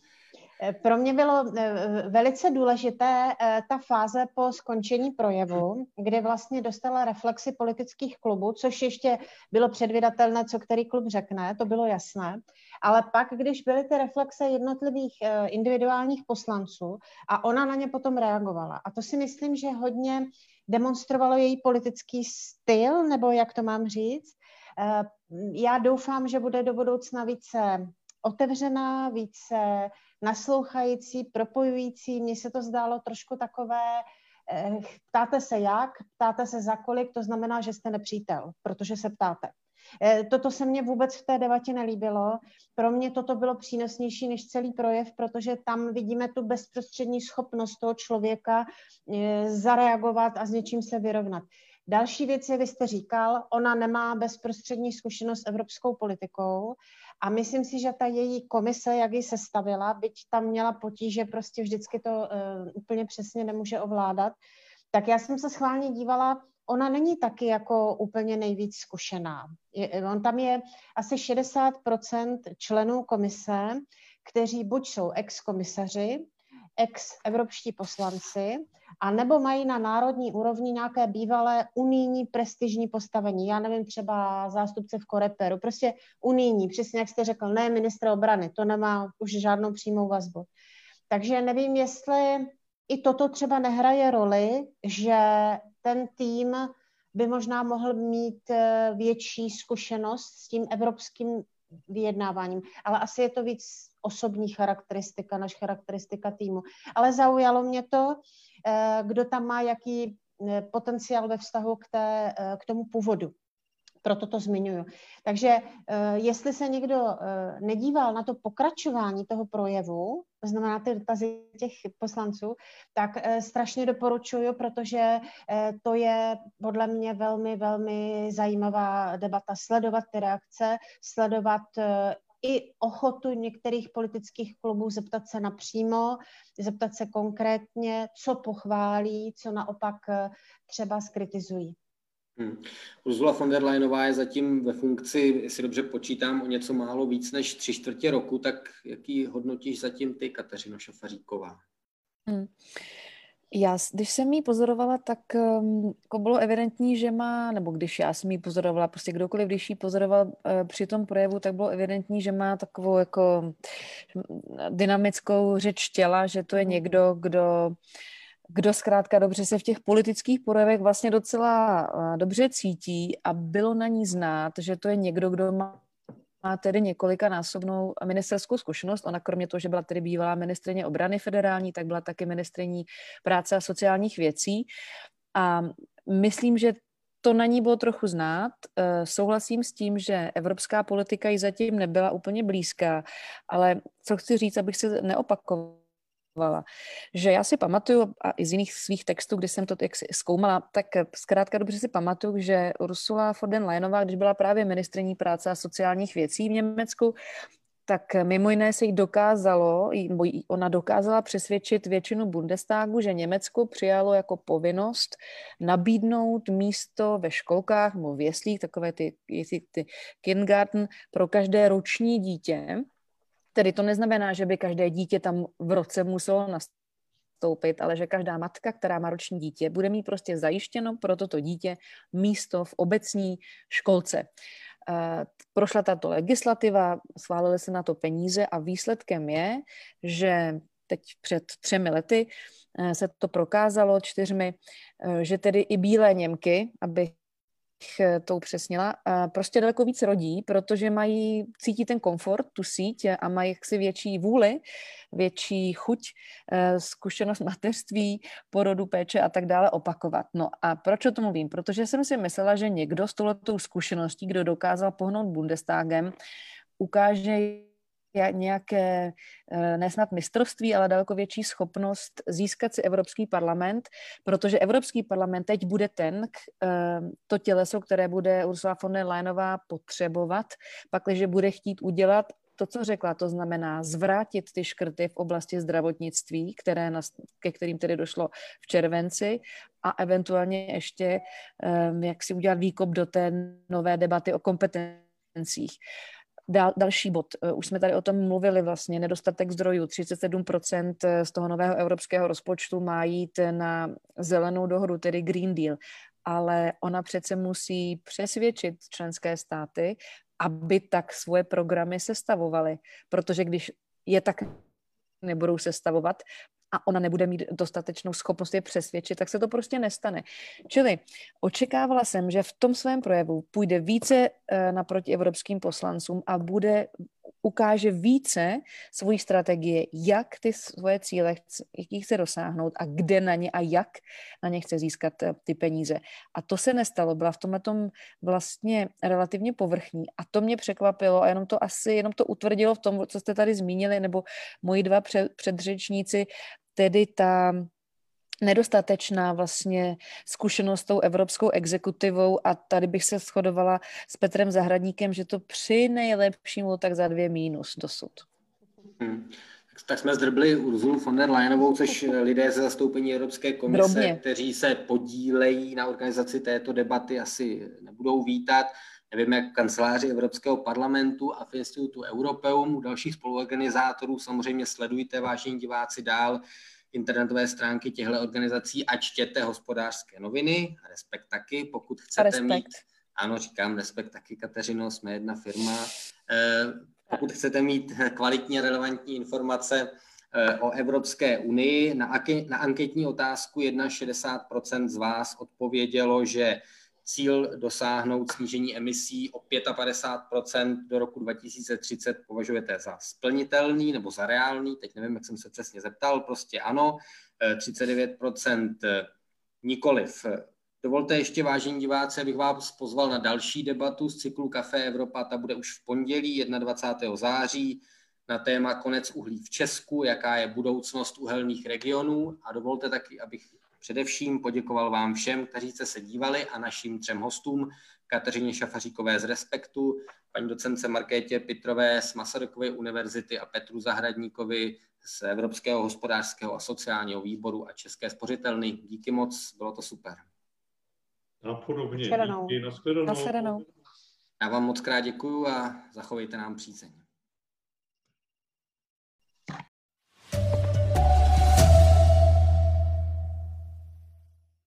pro mě bylo eh, velice důležité eh, ta fáze po skončení projevu, kdy vlastně dostala reflexy politických klubů, což ještě bylo předvydatelné, co který klub řekne, to bylo jasné. Ale pak, když byly ty reflexe jednotlivých eh, individuálních poslanců a ona na ně potom reagovala. A to si myslím, že hodně demonstrovalo její politický styl, nebo jak to mám říct. Já doufám, že bude do budoucna více otevřená, více naslouchající, propojující. Mně se to zdálo trošku takové, eh, ptáte se jak, ptáte se za kolik, to znamená, že jste nepřítel, protože se ptáte. Eh, toto se mně vůbec v té debatě nelíbilo. Pro mě toto bylo přínosnější než celý projev, protože tam vidíme tu bezprostřední schopnost toho člověka eh, zareagovat a s něčím se vyrovnat. Další věc je, vy jste říkal, ona nemá bezprostřední zkušenost s evropskou politikou a myslím si, že ta její komise, jak ji sestavila, byť tam měla potíže, prostě vždycky to uh, úplně přesně nemůže ovládat, tak já jsem se schválně dívala, ona není taky jako úplně nejvíc zkušená. Je, on tam je asi 60% členů komise, kteří buď jsou ex-komisaři, ex-evropští poslanci, a nebo mají na národní úrovni nějaké bývalé unijní prestižní postavení. Já nevím, třeba zástupce v Koreperu, prostě unijní, přesně jak jste řekl, ne ministr obrany, to nemá už žádnou přímou vazbu. Takže nevím, jestli i toto třeba nehraje roli, že ten tým by možná mohl mít eh, větší zkušenost s tím evropským vyjednáváním, ale asi je to víc osobní charakteristika, naš charakteristika týmu. Ale zaujalo mě to, eh, kdo tam má jaký eh, potenciál ve vztahu k, té, k tomu původu proto to zmiňuju. Takže uh, jestli se někdo uh, nedíval na to pokračování toho projevu, to znamená ty dotazy těch poslanců, tak uh, strašně doporučuju, protože to je podle mě velmi, velmi zajímavá debata. Sledovat ty reakce, sledovat i ochotu některých politických klubů zeptat se napřímo, zeptat se konkrétně, co pochválí, co naopak třeba skritizují. Hmm. Ursula von der Leyenová je zatím ve funkci, jestli dobře počítám, o něco málo víc než tři čtvrtě roku, tak jaký hodnotíš zatím ty, Kateřino Šafaříková? Hmm. Já, když jsem ji pozorovala, tak um, jako bylo evidentní, že má, nebo když já jsem ji pozorovala, prostě kdokoliv, když ji pozoroval uh, při tom projevu, tak bylo evidentní, že má takovou jako dynamickou řeč těla, že to je hmm. někdo, kdo uh, kdo zkrátka dobře se v těch politických projevech vlastně docela eh, dobře cítí a bylo na ní znát, že to je někdo, kdo má má tedy několika násobnou ministerskou zkušenost. Ona kromě toho, že byla tedy bývalá ministrině obrany federální, tak byla taky ministriní práce a sociálních věcí. A myslím, že to na ní bylo trochu znát. Eh, souhlasím s tím, že evropská politika ji zatím nebyla úplně blízká, ale co chci říct, abych se neopakoval, pracovala. Že já si pamatuju, a i z jiných svých textů, kdy jsem to zkoumala, tak zkrátka dobře si pamatuju, že Ursula von der Leyenová, když byla právě ministrní práce a sociálních věcí v Německu, tak mimo jiné se jí dokázalo, ona dokázala přesvědčit většinu Bundestagu, že Německo přijalo jako povinnost nabídnout místo ve školkách nebo v jeslích, takové ty, ty, ty kindergarten pro každé roční dítě, Tedy to neznamená, že by každé dítě tam v roce muselo nastoupit, ale že každá matka, která má roční dítě, bude mít prostě zajištěno pro toto dítě místo v obecní školce. Eh, prošla tato legislativa, schválily se na to peníze a výsledkem je, že teď před třemi lety eh, se to prokázalo čtyřmi, eh, že tedy i bílé Němky, aby Eh, to upřesnila, prostě daleko víc rodí, protože mají, cítí ten komfort, tu síť a mají jaksi větší vůli, větší chuť, eh, zkušenost mateřství, porodu, péče a tak dále opakovat. No a proč o tom mluvím? Protože jsem si myslela, že někdo s touhletou zkušeností, kdo dokázal pohnout Bundestagem, ukáže nějaké, eh, nesnad mistrovství, ale daleko větší schopnost získat si Evropský parlament, protože Evropský parlament teď bude ten, eh, to těleso, které bude Ursula von der Leyenová potřebovat, pakliže bude chtít udělat to, co řekla, to znamená zvrátit ty škrty v oblasti zdravotnictví, které, ke kterým tedy došlo v červenci a eventuálně ještě um, jak si udělat výkop do té nové debaty o kompetencích. Dal, další bod, eh, už jsme tady o tom mluvili vlastně, nedostatek zdrojů, 37% eh, z toho nového evropského rozpočtu má jít na zelenou dohodu, tedy Green Deal, ale ona přece musí přesvědčit členské státy, aby tak svoje programy sestavovaly, protože když je tak nebudou sestavovat, a ona nebude mít dostatečnou schopnost je přesvědčit, tak se to prostě nestane. Čili očekávala jsem, že v tom svém projevu půjde více eh, naproti evropským poslancům a bude ukáže více svojí strategie, jak ty svoje cíle, jaký chce dosáhnout a kde na ně a jak na ně chce získat eh, ty peníze. A to se nestalo, byla v tomhle tom vlastně relativně povrchní a to mě překvapilo a jenom to asi, jenom to utvrdilo v tom, co jste tady zmínili, nebo moji dva před, předřečníci, tedy ta nedostatečná vlastně zkušenost s tou evropskou exekutivou a tady bych se shodovala s Petrem Zahradníkem, že to při nejlepšímu tak za dvě mínus dosud. Hmm. Tak jsme zdrbili Urzulu von der Leyenovou, což lidé ze zastoupení Evropské komise, Drobně. kteří se podílejí na organizaci této debaty, asi nebudou vítat. Nevím, jak kanceláři Evropského parlamentu a v institutu Europeum, u dalších spoluorganizátorů samozřejmě sledujte, vážení diváci, dál internetové stránky těchto organizací a čtěte hospodářské noviny, respekt taky, pokud chcete respekt. mít, ano, říkám respekt taky, Kateřino, jsme jedna firma, eh, pokud chcete mít kvalitně relevantní informace eh, o Evropské unii, na, na anketní otázku 61% z vás odpovědělo, že cíl dosáhnout snížení emisí o 55% do roku 2030 považujete za splnitelný nebo za reálný, teď nevím, jak jsem se přesně zeptal, prostě ano, 39% nikoliv. Dovolte ještě, vážení diváci, abych vás pozval na další debatu z cyklu Café Evropa, ta bude už v pondělí 21. září na téma konec uhlí v Česku, jaká je budoucnost uhelných regionů a dovolte taky, abych Především poděkoval vám všem, kteří jste se dívali a našim třem hostům, Kateřině Šafaříkové z Respektu, paní docence Markétě Pitrové z Masarykovy univerzity a Petru Zahradníkovi z Evropského hospodářského a sociálního výboru a České spořitelny. Díky moc, bylo to super. A podobně. Díky, nashledanou. Já vám moc krát děkuju a zachovejte nám přízeň.